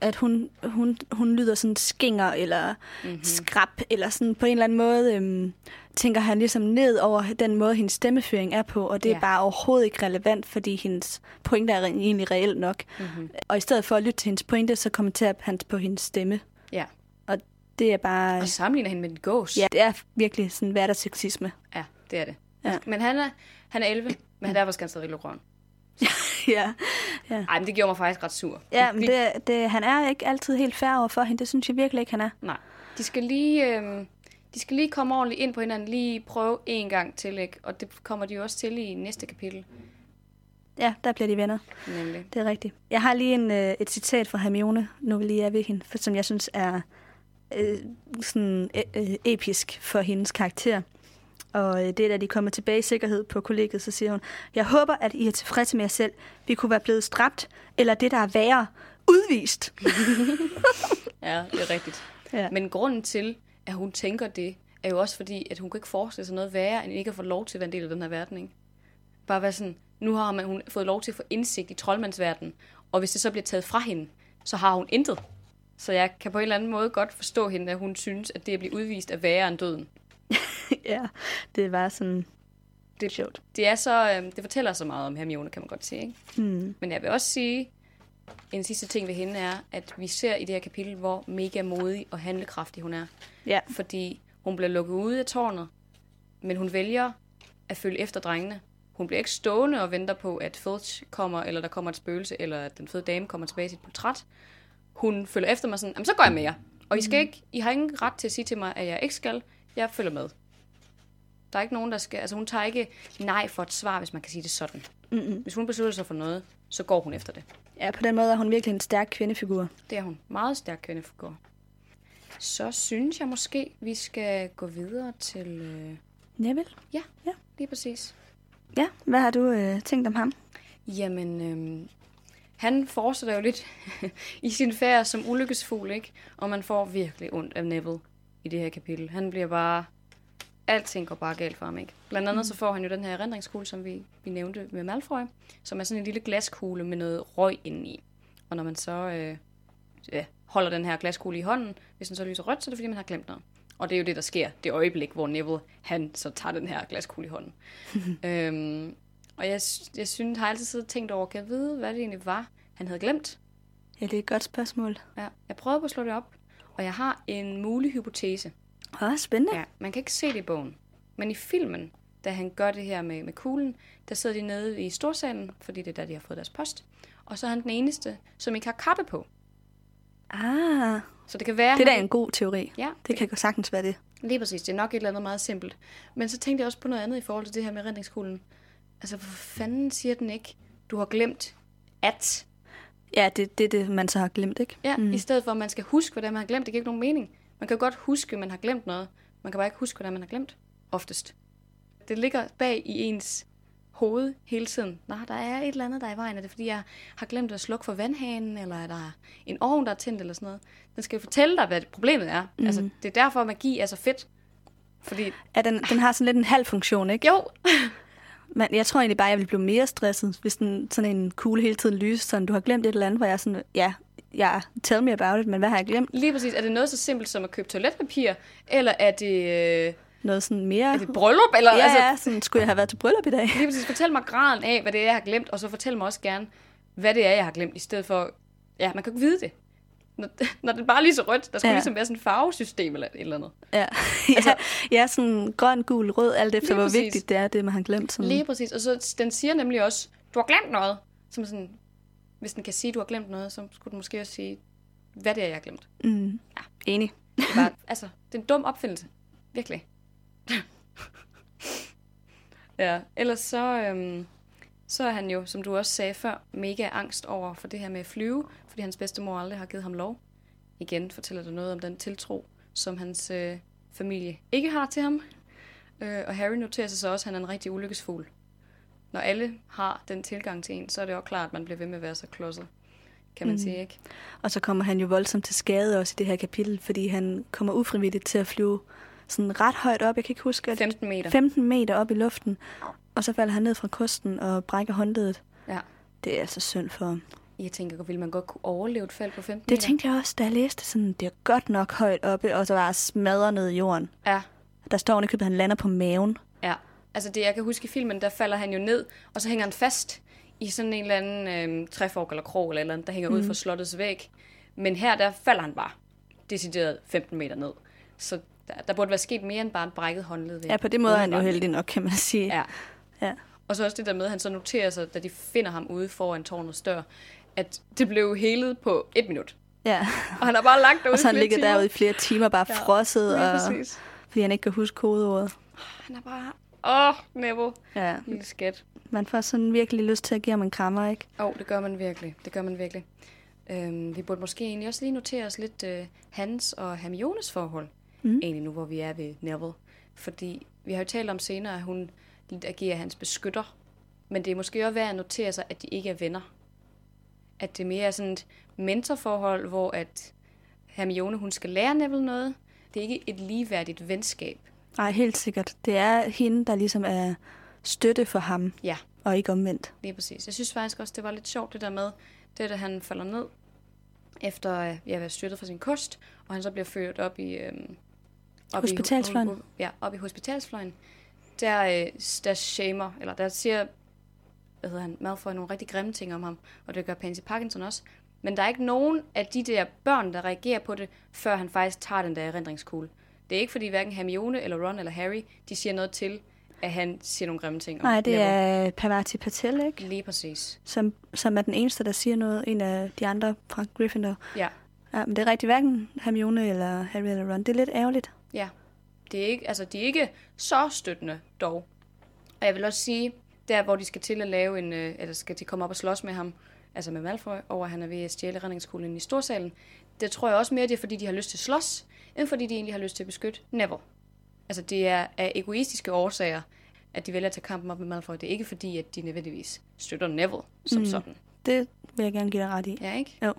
[SPEAKER 2] at hun, hun, hun lyder sådan skinger eller
[SPEAKER 1] Mhm.
[SPEAKER 2] mm-hmm. skrab, eller sådan på en eller anden måde øhm, tænker han ligesom ned over den måde, hendes stemmeføring er på, og det
[SPEAKER 1] Ja.
[SPEAKER 2] er bare overhovedet ikke relevant, fordi hendes pointe er egentlig reelt nok.
[SPEAKER 1] Mhm.
[SPEAKER 2] Mm-hmm. Og i stedet for at lytte til hendes pointe, så kommenterer han på hendes stemme.
[SPEAKER 1] Ja.
[SPEAKER 2] Og det er bare...
[SPEAKER 1] Og sammenligner hende med en gås.
[SPEAKER 2] Ja, det er virkelig sådan hverdagssexisme.
[SPEAKER 1] ja det er det.
[SPEAKER 2] Ja.
[SPEAKER 1] Men han er, han er 11, men derfor skal han stadig lukke røven.
[SPEAKER 2] ja.
[SPEAKER 1] Ej, men det gjorde mig faktisk ret sur.
[SPEAKER 2] Ja, men det, det, han er ikke altid helt fair over for hende. Det synes jeg virkelig ikke, han er.
[SPEAKER 1] Nej. De skal lige... Øh, de skal lige komme ordentligt ind på hinanden, lige prøve en gang til, ikke? Og det kommer de jo også til i næste kapitel,
[SPEAKER 2] Ja, der bliver de venner.
[SPEAKER 1] nemlig.
[SPEAKER 2] Det er rigtigt. Jeg har lige en, øh, et citat fra Hermione, nu vi lige er ved hende, for, som jeg synes er øh, sådan øh, øh, episk for hendes karakter. Og øh, det er, da de kommer tilbage i sikkerhed på kollegiet, så siger hun, jeg håber, at I er tilfredse med jer selv. Vi kunne være blevet stræbt, eller det, der er værre, udvist.
[SPEAKER 1] Ja, det er rigtigt.
[SPEAKER 2] Ja.
[SPEAKER 1] Men grunden til, at hun tænker det, er jo også fordi, at hun kan ikke forestille sig noget værre, end ikke at få lov til at være en del af den her verden, ikke? Bare være sådan, nu har man, hun fået lov til at få indsigt i troldmandsverdenen, og hvis det så bliver taget fra hende, så har hun intet. Så jeg kan på en eller anden måde godt forstå hende, at hun synes, at det at blive udvist er værre end døden.
[SPEAKER 2] ja, det var sådan...
[SPEAKER 1] Det er sjovt. Det, er så, øh, det fortæller så meget om Hermione, kan man godt sige. Ikke?
[SPEAKER 2] Hmm.
[SPEAKER 1] Men jeg vil også sige, en sidste ting ved hende er, at vi ser i det her kapitel, hvor mega modig og handlekraftig hun er.
[SPEAKER 2] Ja,
[SPEAKER 1] fordi hun bliver lukket ude af tårnet, men hun vælger at følge efter drengene. Hun bliver ikke stående og venter på, at Filch kommer, eller der kommer et spøgelse, eller at den fede dame kommer tilbage i sit portræt. Hun følger efter mig sådan, Jamen, så går jeg med jer. Og I, skal ikke, I har ingen ret til at sige til mig, at jeg ikke skal. Jeg følger med. Der er ikke nogen, der skal... Altså, hun tager ikke nej for et svar, hvis man kan sige det sådan.
[SPEAKER 2] Mm-mm.
[SPEAKER 1] Hvis hun beslutter sig for noget, så går hun efter det.
[SPEAKER 2] ja, på den måde er hun virkelig en stærk kvindefigur.
[SPEAKER 1] Det er hun. Meget stærk kvindefigur. Så synes jeg måske, vi skal gå videre til... Øh...
[SPEAKER 2] Neville?
[SPEAKER 1] Ja,
[SPEAKER 2] Ja.
[SPEAKER 1] lige præcis.
[SPEAKER 2] Ja, hvad har du øh, tænkt om ham?
[SPEAKER 1] Jamen, øhm, han fortsætter jo lidt i sin færd som ulykkesfugl, ikke? Og man får virkelig ondt af Neville i det her kapitel. Han bliver bare... Alting går bare galt for ham, ikke? Blandt andet så får han jo den her erindringskugle, som vi, vi nævnte med Malfoy, som er sådan en lille glaskugle med noget røg indeni. Og når man så øh, ja, holder den her glaskugle i hånden, hvis den så lyser rødt, så er det fordi, man har glemt noget. Og det er jo det, der sker. Det øjeblik, hvor Neville, han så tager den her glaskugle i hånden. øhm, og jeg, jeg synes, har altid siddet og tænkt over, kan jeg vide, hvad det egentlig var, han havde glemt?
[SPEAKER 2] Ja, det er et godt spørgsmål.
[SPEAKER 1] Ja, jeg prøvede på at slå det op, og jeg har en mulig hypotese.
[SPEAKER 2] Åh, spændende.
[SPEAKER 1] Ja, man kan ikke se det i bogen. Men i filmen, da han gør det her med, med kuglen, der sidder de nede i storsalen, fordi det er der, de har fået deres post. Og så er han den eneste, som ikke har kappe på.
[SPEAKER 2] Ah,
[SPEAKER 1] Så det kan være...
[SPEAKER 2] det er da
[SPEAKER 1] han-
[SPEAKER 2] en god teori.
[SPEAKER 1] Ja,
[SPEAKER 2] Det kan sagtens være det.
[SPEAKER 1] Lige præcis. Det er nok et eller andet meget simpelt. Men så tænkte jeg også på noget andet i forhold til det her med redningskuglen. Altså, hvor fanden siger den ikke, du har glemt at...
[SPEAKER 2] Ja, det det, er det, man så har glemt, ikke?
[SPEAKER 1] Ja, mm. i stedet for, at man skal huske, hvordan man har glemt. Det giver ikke nogen mening. Man kan godt huske, at man har glemt noget. Man kan bare ikke huske, hvordan man har glemt. Oftest. Det ligger bag i ens hoved hele tiden. Nå, der er et eller andet, der er i vejen. Er det, fordi jeg har glemt at slukke for vandhanen, eller er der en ovn, der er tændt, eller sådan noget? Den skal jo fortælle dig, hvad problemet er. Mm. Altså, det er derfor, magi er så fedt. Fordi,
[SPEAKER 2] Ja, den, den har sådan lidt en halv funktion, ikke?
[SPEAKER 1] jo,
[SPEAKER 2] Men jeg tror egentlig bare, jeg ville blive mere stresset, hvis den, sådan en kugle hele tiden lyser, sådan du har glemt et eller andet, hvor jeg er sådan, ja, ja, tell me about it, men hvad har jeg glemt?
[SPEAKER 1] lige præcis. Er det noget så simpelt som at købe toiletpapir, eller er det, øh,
[SPEAKER 2] Noget sådan mere...
[SPEAKER 1] er det bryllup? Eller,
[SPEAKER 2] ja,
[SPEAKER 1] altså,
[SPEAKER 2] sådan, skulle jeg have været til bryllup i dag?
[SPEAKER 1] Lige præcis. Fortæl mig graden af, hvad det er, jeg har glemt, og så fortæl mig også gerne, hvad det er, jeg har glemt, i stedet for... Ja, man kan ikke vide det. Når, når det bare er lige så rødt, der skulle
[SPEAKER 2] Ja.
[SPEAKER 1] ligesom være sådan et farvesystem eller et eller andet.
[SPEAKER 2] Ja, ja, ja sådan grøn, gul, rød, alt efter,
[SPEAKER 1] Altså-
[SPEAKER 2] hvor
[SPEAKER 1] præcis.
[SPEAKER 2] vigtigt det er, det man har glemt. Sådan.
[SPEAKER 1] Lige præcis. Og så den siger nemlig også, du har glemt noget. Som sådan, hvis den kan sige, du har glemt noget, så skulle den måske også sige, hvad det er, jeg har glemt.
[SPEAKER 2] Mm. Ja. Enig.
[SPEAKER 1] Det er, bare, altså, det er en dum opfindelse. Virkelig. ja, ellers så, øhm, så er han jo, som du også sagde før, mega angst over for det her med at flyve, fordi hans bedstemor aldrig har givet ham lov. Igen fortæller det noget om den tiltro, som hans øh, familie ikke har til ham. Øh, og Harry noterer sig så også, at han er en rigtig ulykkesfugl. Når alle har den tilgang til en, så er det også klart, at man bliver ved med at være så klodset. Kan man mm. sige, ikke?
[SPEAKER 2] Og så kommer han jo voldsomt til skade også i det her kapitel, fordi han kommer ufrivilligt til at flyve sådan ret højt op. Jeg kan ikke huske, at
[SPEAKER 1] 15 meter.
[SPEAKER 2] 15 meter op i luften. Og så falder han ned fra kosten og brækker håndledet.
[SPEAKER 1] Ja.
[SPEAKER 2] Det er altså synd for ham.
[SPEAKER 1] Jeg tænker, vil man godt kunne overleve et fald på 15
[SPEAKER 2] Det
[SPEAKER 1] meter?
[SPEAKER 2] tænkte jeg også, da jeg læste sådan, det er godt nok højt oppe, og så var smadret ned i jorden.
[SPEAKER 1] Ja,
[SPEAKER 2] Der står at han lander på maven.
[SPEAKER 1] Altså det, jeg kan huske i filmen, der falder han jo ned, og så hænger han fast i sådan en eller anden øh, træfork eller krog eller eller andet, der hænger mm. ud fra slottets væg. Men her, der falder han bare decideret 15 meter ned. Så der, der burde være sket mere end bare et brækket håndled.
[SPEAKER 2] Ja, på det måde er han jo heldig nok, kan man sige.
[SPEAKER 1] Ja.
[SPEAKER 2] ja.
[SPEAKER 1] Og så også det der med, at han så noterer sig, da de finder ham ude foran tårnets dør, at det blev helet på et minut.
[SPEAKER 2] ja.
[SPEAKER 1] Og han har bare lagt derude
[SPEAKER 2] Og så han
[SPEAKER 1] timer.
[SPEAKER 2] derude i flere timer, bare
[SPEAKER 1] Ja,
[SPEAKER 2] frosset, og,
[SPEAKER 1] præcis.
[SPEAKER 2] fordi han ikke kan huske kodeordet.
[SPEAKER 1] Han er bare... Åh, oh, Neville.
[SPEAKER 2] Ja.
[SPEAKER 1] Lille skat.
[SPEAKER 2] Man får sådan virkelig lyst til at give ham en krammer, ikke?
[SPEAKER 1] Åh, oh, det gør man virkelig. Det gør man virkelig. Øhm, vi burde måske egentlig også lige notere os lidt øh, hans og Hermiones forhold.
[SPEAKER 2] Mhm.
[SPEAKER 1] Egentlig nu, hvor vi er ved Neville. Fordi vi har jo talt om senere, at hun lidt agerer hans beskytter. Men det er måske også værd at notere sig, at de ikke er venner. At det mere er sådan et mentorforhold, hvor at Hermione, hun skal lære Neville noget. Det er ikke et ligeværdigt venskab.
[SPEAKER 2] Nej, helt sikkert. Det er hende, der ligesom er støtte for ham,
[SPEAKER 1] Ja,
[SPEAKER 2] og ikke omvendt.
[SPEAKER 1] Lige præcis. Jeg synes faktisk også, det var lidt sjovt det der med, det da han falder ned, efter øh, ja, at være styrtet fra sin kost, og han så bliver ført op i... Øhm, op
[SPEAKER 2] Hospitalsfløjen.
[SPEAKER 1] I, op, ja, op i hospitalsfløjen. Der, øh, der shamer, eller der siger, hvad hedder han, Malfoy nogle rigtig grimme ting om ham, og det gør Pansy Parkinson også. Men der er ikke nogen af de der børn, der reagerer på det, før han faktisk tager den der erindringskugle. Det er ikke fordi hverken Hermione eller Ron eller Harry, de siger noget til, at han siger nogle grimme ting
[SPEAKER 2] Nej, det
[SPEAKER 1] Neville.
[SPEAKER 2] er Pavati Patel, ikke?
[SPEAKER 1] Lige præcis.
[SPEAKER 2] Som, som er den eneste, der siger noget. En af de andre fra Gryffindor.
[SPEAKER 1] Ja,
[SPEAKER 2] Ja, men det er rigtigt. Hverken Hermione eller Harry eller Ron. Det er lidt ærgerligt.
[SPEAKER 1] Ja, det er ikke, altså, de er ikke så støttende dog. Og jeg vil også sige, der hvor de skal til at lave en, øh, eller skal de komme op og slås med ham, altså med Malfoy, over at han er ved at stjæle redningskuglen i storsalen, det tror jeg også mere, det er fordi, de har lyst til at slås, end fordi de egentlig har lyst til at beskytte Neville. Altså det er af egoistiske årsager, at de vælger at tage kampen op med Malfoy. Det er ikke fordi, at de nødvendigvis støtter Neville som mm. sådan.
[SPEAKER 2] Det vil jeg gerne give dig ret i.
[SPEAKER 1] Ja, ikke?
[SPEAKER 2] Jo.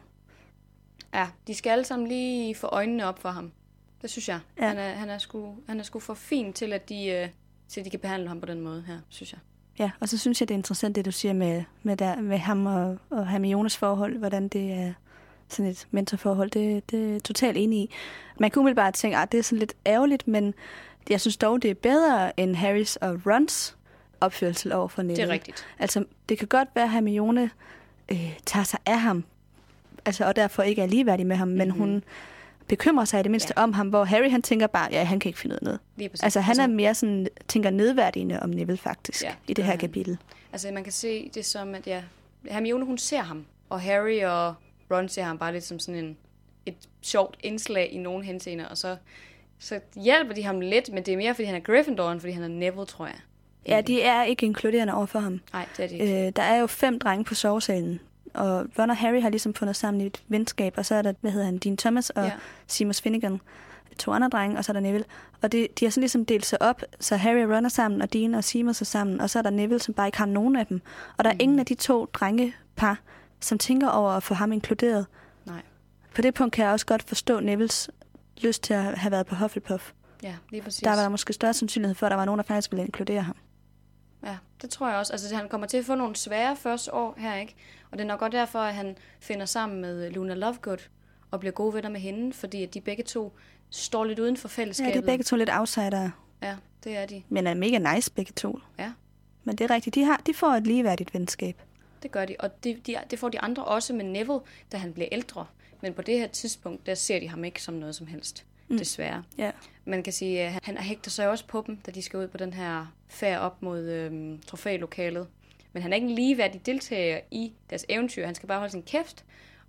[SPEAKER 1] Ja, de skal alle sammen lige få øjnene op for ham. Det synes jeg.
[SPEAKER 2] Ja.
[SPEAKER 1] Han, er, han, er sgu, han er sgu for fin til, at de, øh, til, at de kan behandle ham på den måde her, synes jeg.
[SPEAKER 2] Ja, og så synes jeg, det er interessant, det du siger med, med, der, med ham og, og Hermiones forhold, hvordan det er sådan et mentorforhold. Det, det er jeg totalt enig i. Man kunne umiddelbart tænke, at det er sådan lidt ærgerligt, men jeg synes dog, det er bedre end Harrys og Rons opførsel over for Neville.
[SPEAKER 1] Det er rigtigt.
[SPEAKER 2] Altså, det kan godt være, at Hermione øh, tager sig af ham, altså, og derfor ikke er ligeværdig med ham, mm-hmm. men hun bekymrer sig i det mindste ja. om ham, hvor Harry han tænker bare, ja, han kan ikke finde ud af noget.
[SPEAKER 1] Lige præcis.
[SPEAKER 2] Altså, han er mere sådan, tænker nedværdigende om Neville faktisk,
[SPEAKER 1] Ja,
[SPEAKER 2] ja, i
[SPEAKER 1] det
[SPEAKER 2] det her
[SPEAKER 1] han.
[SPEAKER 2] kapitel.
[SPEAKER 1] Altså, man kan se det som, at ja, Hermione, hun ser ham, og Harry og Ron ser ham bare lidt som sådan en, et sjovt indslag i nogle henseender, og så, så hjælper de ham lidt, men det er mere, fordi han er Gryffindor, end fordi han er Neville, tror jeg.
[SPEAKER 2] Ja, de er ikke inkluderende over for ham.
[SPEAKER 1] Nej, det er det ikke.
[SPEAKER 2] Øh, der er jo fem drenge på sovesalen, og Ron og Harry har ligesom fundet sammen i et venskab, og så er der, hvad hedder han, Dean Thomas og
[SPEAKER 1] Ja.
[SPEAKER 2] ja. Seamus Finnegan, to andre drenge, og så er der Neville. Og det, de har sådan ligesom delt sig op, så Harry og Ron er sammen, og Dean og Seamus er sammen, og så er der Neville, som bare ikke har nogen af dem. Og der er mm. ingen af de to drengepar, som tænker over at få ham inkluderet.
[SPEAKER 1] Nej.
[SPEAKER 2] På det punkt kan jeg også godt forstå Nevilles lyst til at have været på Hufflepuff.
[SPEAKER 1] Ja, lige præcis.
[SPEAKER 2] Der var der måske større sandsynlighed for, at der var nogen, der faktisk ville inkludere ham.
[SPEAKER 1] Ja, det tror jeg også. Altså, han kommer til at få nogle svære første år her, ikke? Og det er nok godt derfor, at han finder sammen med Luna Lovegood og bliver gode venner med hende, fordi at de begge to står lidt uden for
[SPEAKER 2] Ja,
[SPEAKER 1] fællesskabet.
[SPEAKER 2] det er begge to lidt outsidere,
[SPEAKER 1] Ja, det er de.
[SPEAKER 2] men er mega nice begge to.
[SPEAKER 1] Ja,
[SPEAKER 2] Men det er rigtigt, de, har, de får et ligeværdigt venskab.
[SPEAKER 1] Det gør de. Og det, de, det får de andre også med Neville, da han bliver ældre. Men på det her tidspunkt, der ser de ham ikke som noget som helst. Mm. Desværre.
[SPEAKER 2] Ja.
[SPEAKER 1] Man kan sige, at han hægter sig også på dem, da de skal ud på den her færd op mod øhm, trofælokalet. Men han er ikke en ligeværdig deltager i deres eventyr. Han skal bare holde sin kæft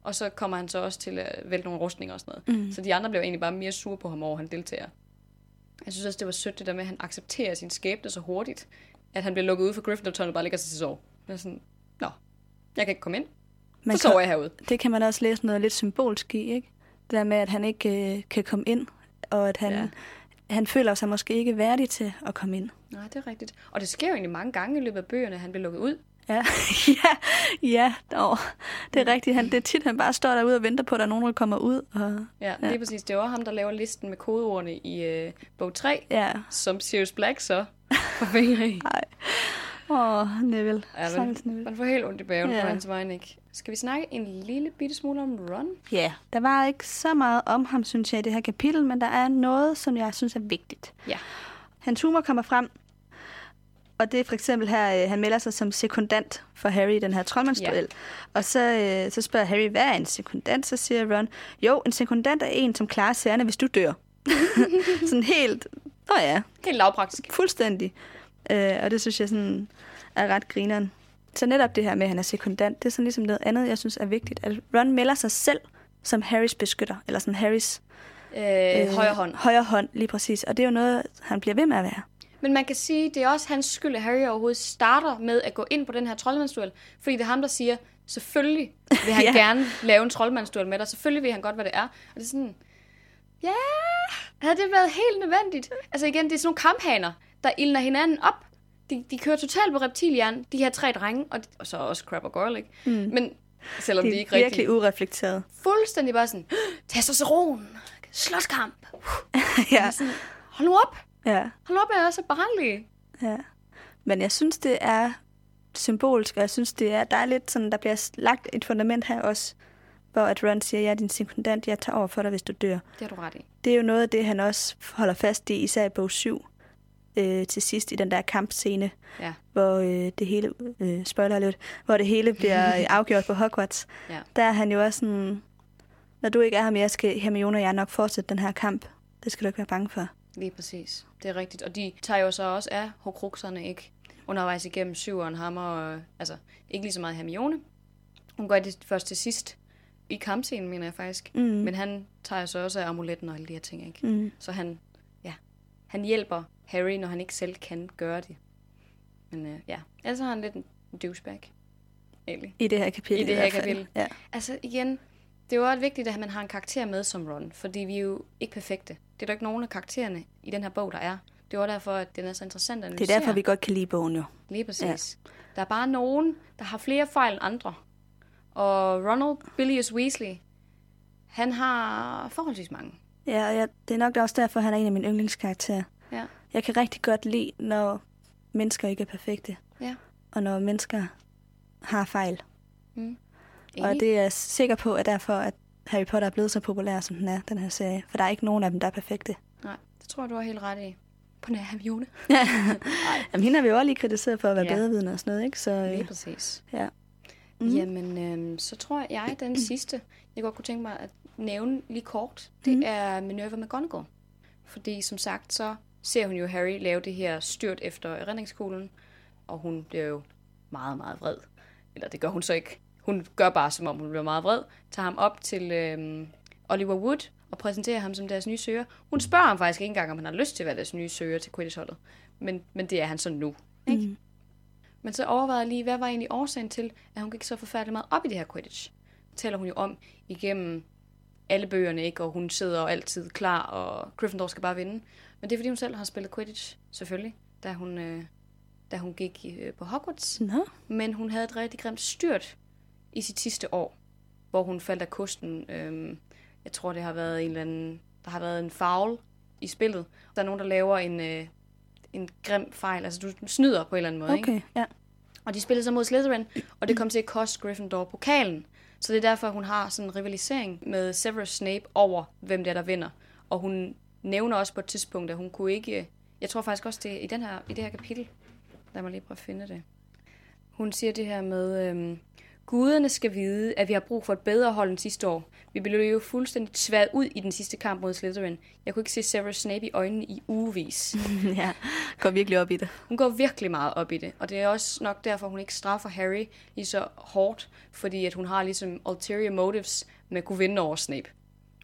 [SPEAKER 1] og så kommer han så også til at vælte nogle rustninger og sådan noget. Mm. Så de andre blev egentlig bare mere sure på ham over, han deltager. Jeg synes også, det var sødt det der med, at han accepterer sin skæbne så hurtigt, at han bliver lukket ud for Gryffindor-tårnet og bare ligger sig til sove. Er sådan, jeg kan ikke komme ind.
[SPEAKER 2] Man
[SPEAKER 1] så sover jeg herude.
[SPEAKER 2] Det kan man også læse noget lidt symbolsk i, ikke? Det der med, at han ikke øh, kan komme ind, og at han, ja. han føler sig måske ikke værdig til at komme ind.
[SPEAKER 1] Nej, det er rigtigt. Og det sker jo egentlig mange gange i løbet af bøgerne, at han bliver lukket ud.
[SPEAKER 2] Ja, ja, ja dog. det er mm. rigtigt. Han, det er tit, han bare står derude og venter på, at der er nogen, der kommer ud. Og,
[SPEAKER 1] ja, ja, det er præcis. Det også ham, der laver listen med kodeordene i øh, bog 3, ja. som Sirius Black så får fingre i.
[SPEAKER 2] Nej. Åh, oh, Neville. Ja,
[SPEAKER 1] men, Neville. Man får helt ondt i bagen ja. på hans vejen, ikke? Skal vi snakke en lille bitte smule om Ron?
[SPEAKER 2] Ja, yeah. der var ikke så meget om ham, synes jeg, i det her kapitel, men der er noget, som jeg synes er vigtigt.
[SPEAKER 1] Ja.
[SPEAKER 2] Hans humor kommer frem, og det er for eksempel her, øh, han melder sig som sekundant for Harry i den her troldmandsduel. Ja. Og så, øh, så spørger Harry, hvad er en sekundant? Så siger Ron, jo, en sekundant er en, som klarer sagerne, hvis du dør. sådan helt, nå ja.
[SPEAKER 1] Helt lavpraktisk.
[SPEAKER 2] Fuldstændig. Øh, og det synes jeg sådan er ret grineren. Så netop det her med, at han er sekundant, det er sådan ligesom noget andet, jeg synes er vigtigt. At Ron melder sig selv som Harrys beskytter, eller som Harrys
[SPEAKER 1] øh, øh, højre hånd.
[SPEAKER 2] Højre hånd, lige præcis. Og det er jo noget, han bliver ved med at være.
[SPEAKER 1] Men man kan sige, det er også hans skyld, at Harry overhovedet starter med at gå ind på den her troldmandsduel. Fordi det er ham, der siger, selvfølgelig vil han ja. gerne lave en troldmandsduel med dig. Selvfølgelig vil han godt, hvad det er. Og det er sådan, ja, havde det været helt nødvendigt? Altså igen, det er sådan nogle kamphaner, der ildner hinanden op. De, de kører totalt på reptilhjernen, de her tre drenge, og, de, og så også Crab og Goyle, ikke? Mm. Men selvom de, de ikke
[SPEAKER 2] rigtig... virkelig ureflekteret.
[SPEAKER 1] Fuldstændig bare sådan, testosteron, slåskamp. ja. Sådan, hold nu op.
[SPEAKER 2] Ja.
[SPEAKER 1] Hold op, jeg er så barnlig.
[SPEAKER 2] Ja. Men jeg synes, det er symbolsk, og jeg synes, det er, der er lidt sådan, der bliver lagt et fundament her også, hvor at Ron siger, jeg er din sekundant, jeg tager over for dig, hvis du dør.
[SPEAKER 1] Det har du ret i.
[SPEAKER 2] Det er jo noget af det, han også holder fast i, især i bog 7, øh, til sidst i den der kampscene,
[SPEAKER 1] ja.
[SPEAKER 2] hvor øh, det hele, øh, spoiler lidt, hvor det hele bliver afgjort på Hogwarts.
[SPEAKER 1] Ja.
[SPEAKER 2] Der er han jo også sådan, når du ikke er her mere, skal Hermione og jeg nok fortsætte den her kamp. Det skal du ikke være bange for.
[SPEAKER 1] Lige præcis. Det er rigtigt. Og de tager jo så også af hokrukserne, ikke? Undervejs igennem syveren hammer, og, altså ikke lige så meget Hermione. Hun gør det først til sidst i kampscenen, mener jeg faktisk.
[SPEAKER 2] Mm.
[SPEAKER 1] Men han tager så også af amuletten og alle de her ting, ikke?
[SPEAKER 2] Mm.
[SPEAKER 1] Så han, han hjælper Harry, når han ikke selv kan gøre det. Men øh, ja, ellers har han lidt en douchebag. Egentlig.
[SPEAKER 2] I det her kapitel.
[SPEAKER 1] I det her kapitel.
[SPEAKER 2] Ja.
[SPEAKER 1] Altså igen, det er jo også vigtigt, at man har en karakter med som Ron, fordi vi er jo ikke perfekte. Det er der ikke nogen af karaktererne i den her bog, der er. Det er også derfor, at den er så interessant at
[SPEAKER 2] analysere. Det er derfor, vi godt kan lide bogen jo.
[SPEAKER 1] Lige præcis. Ja. Der er bare nogen, der har flere fejl end andre. Og Ronald Billius Weasley, han har forholdsvis mange.
[SPEAKER 2] Ja, og ja, det er nok også derfor, han er en af mine yndlingskarakterer.
[SPEAKER 1] Ja.
[SPEAKER 2] Jeg kan rigtig godt lide, når mennesker ikke er perfekte.
[SPEAKER 1] Ja.
[SPEAKER 2] Og når mennesker har fejl.
[SPEAKER 1] Mm.
[SPEAKER 2] Og det er jeg sikker på, at derfor, at Harry Potter er blevet så populær, som den er, den her serie. For der er ikke nogen af dem, der er perfekte.
[SPEAKER 1] Nej, det tror jeg, du har helt ret i. På nær Hermione.
[SPEAKER 2] Jamen, hende har vi jo også lige kritiseret for at være ja. bedrevidende og sådan noget, ikke? Så,
[SPEAKER 1] øh, lige præcis.
[SPEAKER 2] Ja.
[SPEAKER 1] Mm. Jamen, øh, så tror jeg, den sidste, jeg godt kunne tænke mig at nævne lige kort, det mm. er Minerva McGonagall. Fordi som sagt, så ser hun jo Harry lave det her styrt efter redningsskolen, og hun bliver jo meget, meget vred. Eller det gør hun så ikke. Hun gør bare, som om hun bliver meget vred, tager ham op til øh, Oliver Wood og præsenterer ham som deres nye søger. Hun spørger ham faktisk ikke engang, om han har lyst til at være deres nye søger til Quidditch-holdet. Men, men det er han så nu. Ikke? Mm. Men så overvejede jeg lige, hvad var egentlig årsagen til, at hun gik så forfærdeligt meget op i det her Quidditch. Det taler hun jo om igennem alle bøgerne, ikke? og hun sidder altid klar, og Gryffindor skal bare vinde. Men det er, fordi hun selv har spillet Quidditch, selvfølgelig, da hun, øh, da hun gik øh, på Hogwarts.
[SPEAKER 2] Nå.
[SPEAKER 1] Men hun havde et rigtig grimt styrt i sit sidste år, hvor hun faldt af kosten. Øhm, jeg tror, det har været en eller anden, der har været en foul i spillet. Der er nogen, der laver en, øh, en grim fejl. Altså, du snyder på en eller anden måde,
[SPEAKER 2] okay,
[SPEAKER 1] ikke?
[SPEAKER 2] ja.
[SPEAKER 1] Og de spillede så mod Slytherin, og det kom til at koste Gryffindor pokalen. Så det er derfor, hun har sådan en rivalisering med Severus Snape over, hvem det er, der vinder. Og hun nævner også på et tidspunkt, at hun kunne ikke... Jeg tror faktisk også, det er i, den her, i det her kapitel. Lad mig lige prøve at finde det. Hun siger det her med... Øhm, Guderne skal vide, at vi har brug for et bedre hold end sidste år. Vi blev jo fuldstændig tværet ud i den sidste kamp mod Slytherin. Jeg kunne ikke se Severus Snape i øjnene i ugevis.
[SPEAKER 2] ja, går virkelig op i det.
[SPEAKER 1] Hun går virkelig meget op i det, og det er også nok derfor, hun ikke straffer Harry lige så hårdt, fordi at hun har ligesom ulterior motives med at kunne vinde over Snape.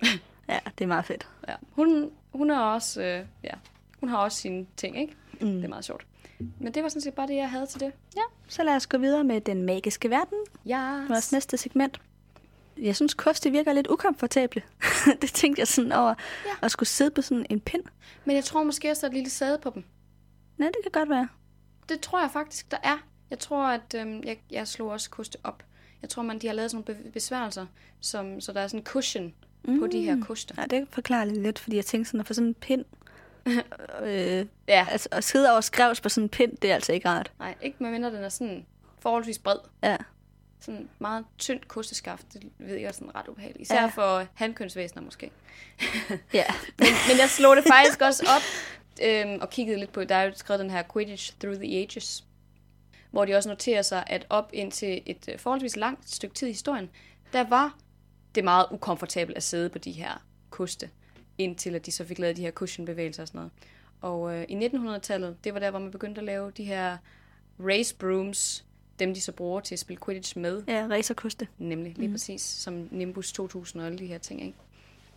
[SPEAKER 2] ja, det er meget fedt.
[SPEAKER 1] Ja, hun, hun er også, øh, ja, hun har også sine ting, ikke? Mm. Det er meget sjovt. Men det var sådan set bare det, jeg havde til det.
[SPEAKER 2] Ja, så lad os gå videre med den magiske verden.
[SPEAKER 1] Ja.
[SPEAKER 2] Vores næste segment. Jeg synes, kost det virker lidt ukomfortable. det tænkte jeg sådan over, ja. at skulle sidde på sådan en pind.
[SPEAKER 1] Men jeg tror måske også, der er et lille sæde på dem.
[SPEAKER 2] Nej, det kan godt være.
[SPEAKER 1] Det tror jeg faktisk, der er. Jeg tror, at øhm, jeg, jeg slog også koste op. Jeg tror, man de har lavet sådan nogle besværgelser, som, så der er sådan en cushion mm. på de her koster.
[SPEAKER 2] Ja, det forklarer lidt, fordi jeg tænkte sådan, at få sådan en pind, øh, ja. altså, at sidde over skrevs på sådan en pind, det er altså ikke rart.
[SPEAKER 1] Nej, ikke medmindre den er sådan forholdsvis bred.
[SPEAKER 2] Ja.
[SPEAKER 1] Sådan meget tyndt kosteskaft, det ved jeg er sådan ret ubehageligt. Især ja. for handkønsvæsener måske.
[SPEAKER 2] ja.
[SPEAKER 1] men, men jeg slog det faktisk også op øhm, og kiggede lidt på, der er jo skrevet den her Quidditch Through the Ages, hvor de også noterer sig, at op indtil et øh, forholdsvis langt stykke tid i historien, der var det meget ukomfortabelt at sidde på de her koste indtil at de så fik lavet de her cushionbevægelser og sådan noget. Og øh, i 1900-tallet, det var der, hvor man begyndte at lave de her race brooms, dem de så bruger til at spille Quidditch med.
[SPEAKER 2] Ja, racerkoste.
[SPEAKER 1] Nemlig, lige mm. præcis, som Nimbus 2000 og alle de her ting, ikke?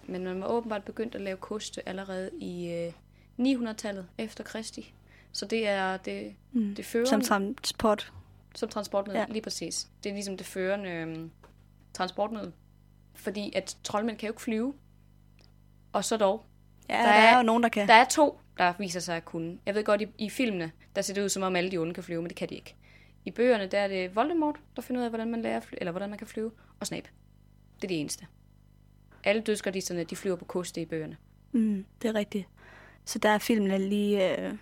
[SPEAKER 1] Men man var åbenbart begyndt at lave koste allerede i øh, 900-tallet efter Kristi. Så det er det, mm. det førende...
[SPEAKER 2] Som transport.
[SPEAKER 1] Som transportmiddel, ja. lige præcis. Det er ligesom det førende øh, transportmiddel. Fordi at troldmænd kan jo ikke flyve. Og så dog.
[SPEAKER 2] Ja, der, der er, er jo nogen, der kan.
[SPEAKER 1] Der er to, der viser sig at kunne. Jeg ved godt, i, i filmene, der ser det ud som om alle de onde kan flyve, men det kan de ikke. I bøgerne, der er det Voldemort, der finder ud af, hvordan man lærer fly, eller hvordan man kan flyve, og Snape. Det er det eneste. Alle dødsgardisterne, de flyver på koste i bøgerne.
[SPEAKER 2] Mm, det er rigtigt. Så der er filmene lige, øh,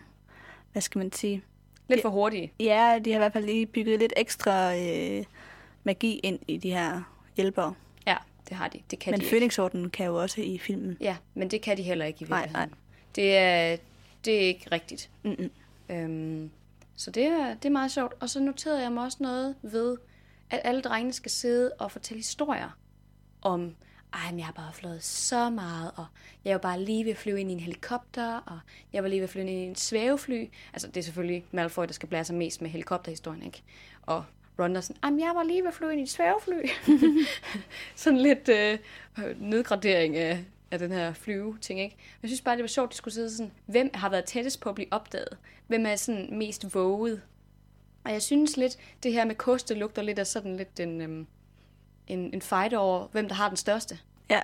[SPEAKER 2] hvad skal man sige?
[SPEAKER 1] Lidt for hurtige.
[SPEAKER 2] Ja, de har i hvert fald lige bygget lidt ekstra øh, magi ind i de her hjælpere.
[SPEAKER 1] Det har de. Det kan
[SPEAKER 2] men
[SPEAKER 1] de
[SPEAKER 2] Phoenix-orden kan jo også i filmen.
[SPEAKER 1] Ja, men det kan de heller ikke i virkeligheden.
[SPEAKER 2] Nej, nej.
[SPEAKER 1] Det er, det er ikke rigtigt.
[SPEAKER 2] Mm-mm.
[SPEAKER 1] Øhm, så det er, det er meget sjovt. Og så noterede jeg mig også noget ved, at alle drengene skal sidde og fortælle historier om, ej, men jeg har bare flået så meget, og jeg var bare lige ved at flyve ind i en helikopter, og jeg var lige ved at flyve ind i en svævefly. Altså, det er selvfølgelig Malfoy, der skal blære sig mest med helikopterhistorien, ikke? Og Ron er sådan, jamen jeg var lige ved at flyve ind i et sværfly. sådan lidt øh, nedgradering af, af den her flyve-ting, ikke? Men jeg synes bare, det var sjovt, at de skulle sidde sådan, hvem har været tættest på at blive opdaget? Hvem er sådan mest våget? Og jeg synes lidt, det her med koste lugter lidt af sådan lidt en, øhm, en, en fight over, hvem der har den største.
[SPEAKER 2] Ja.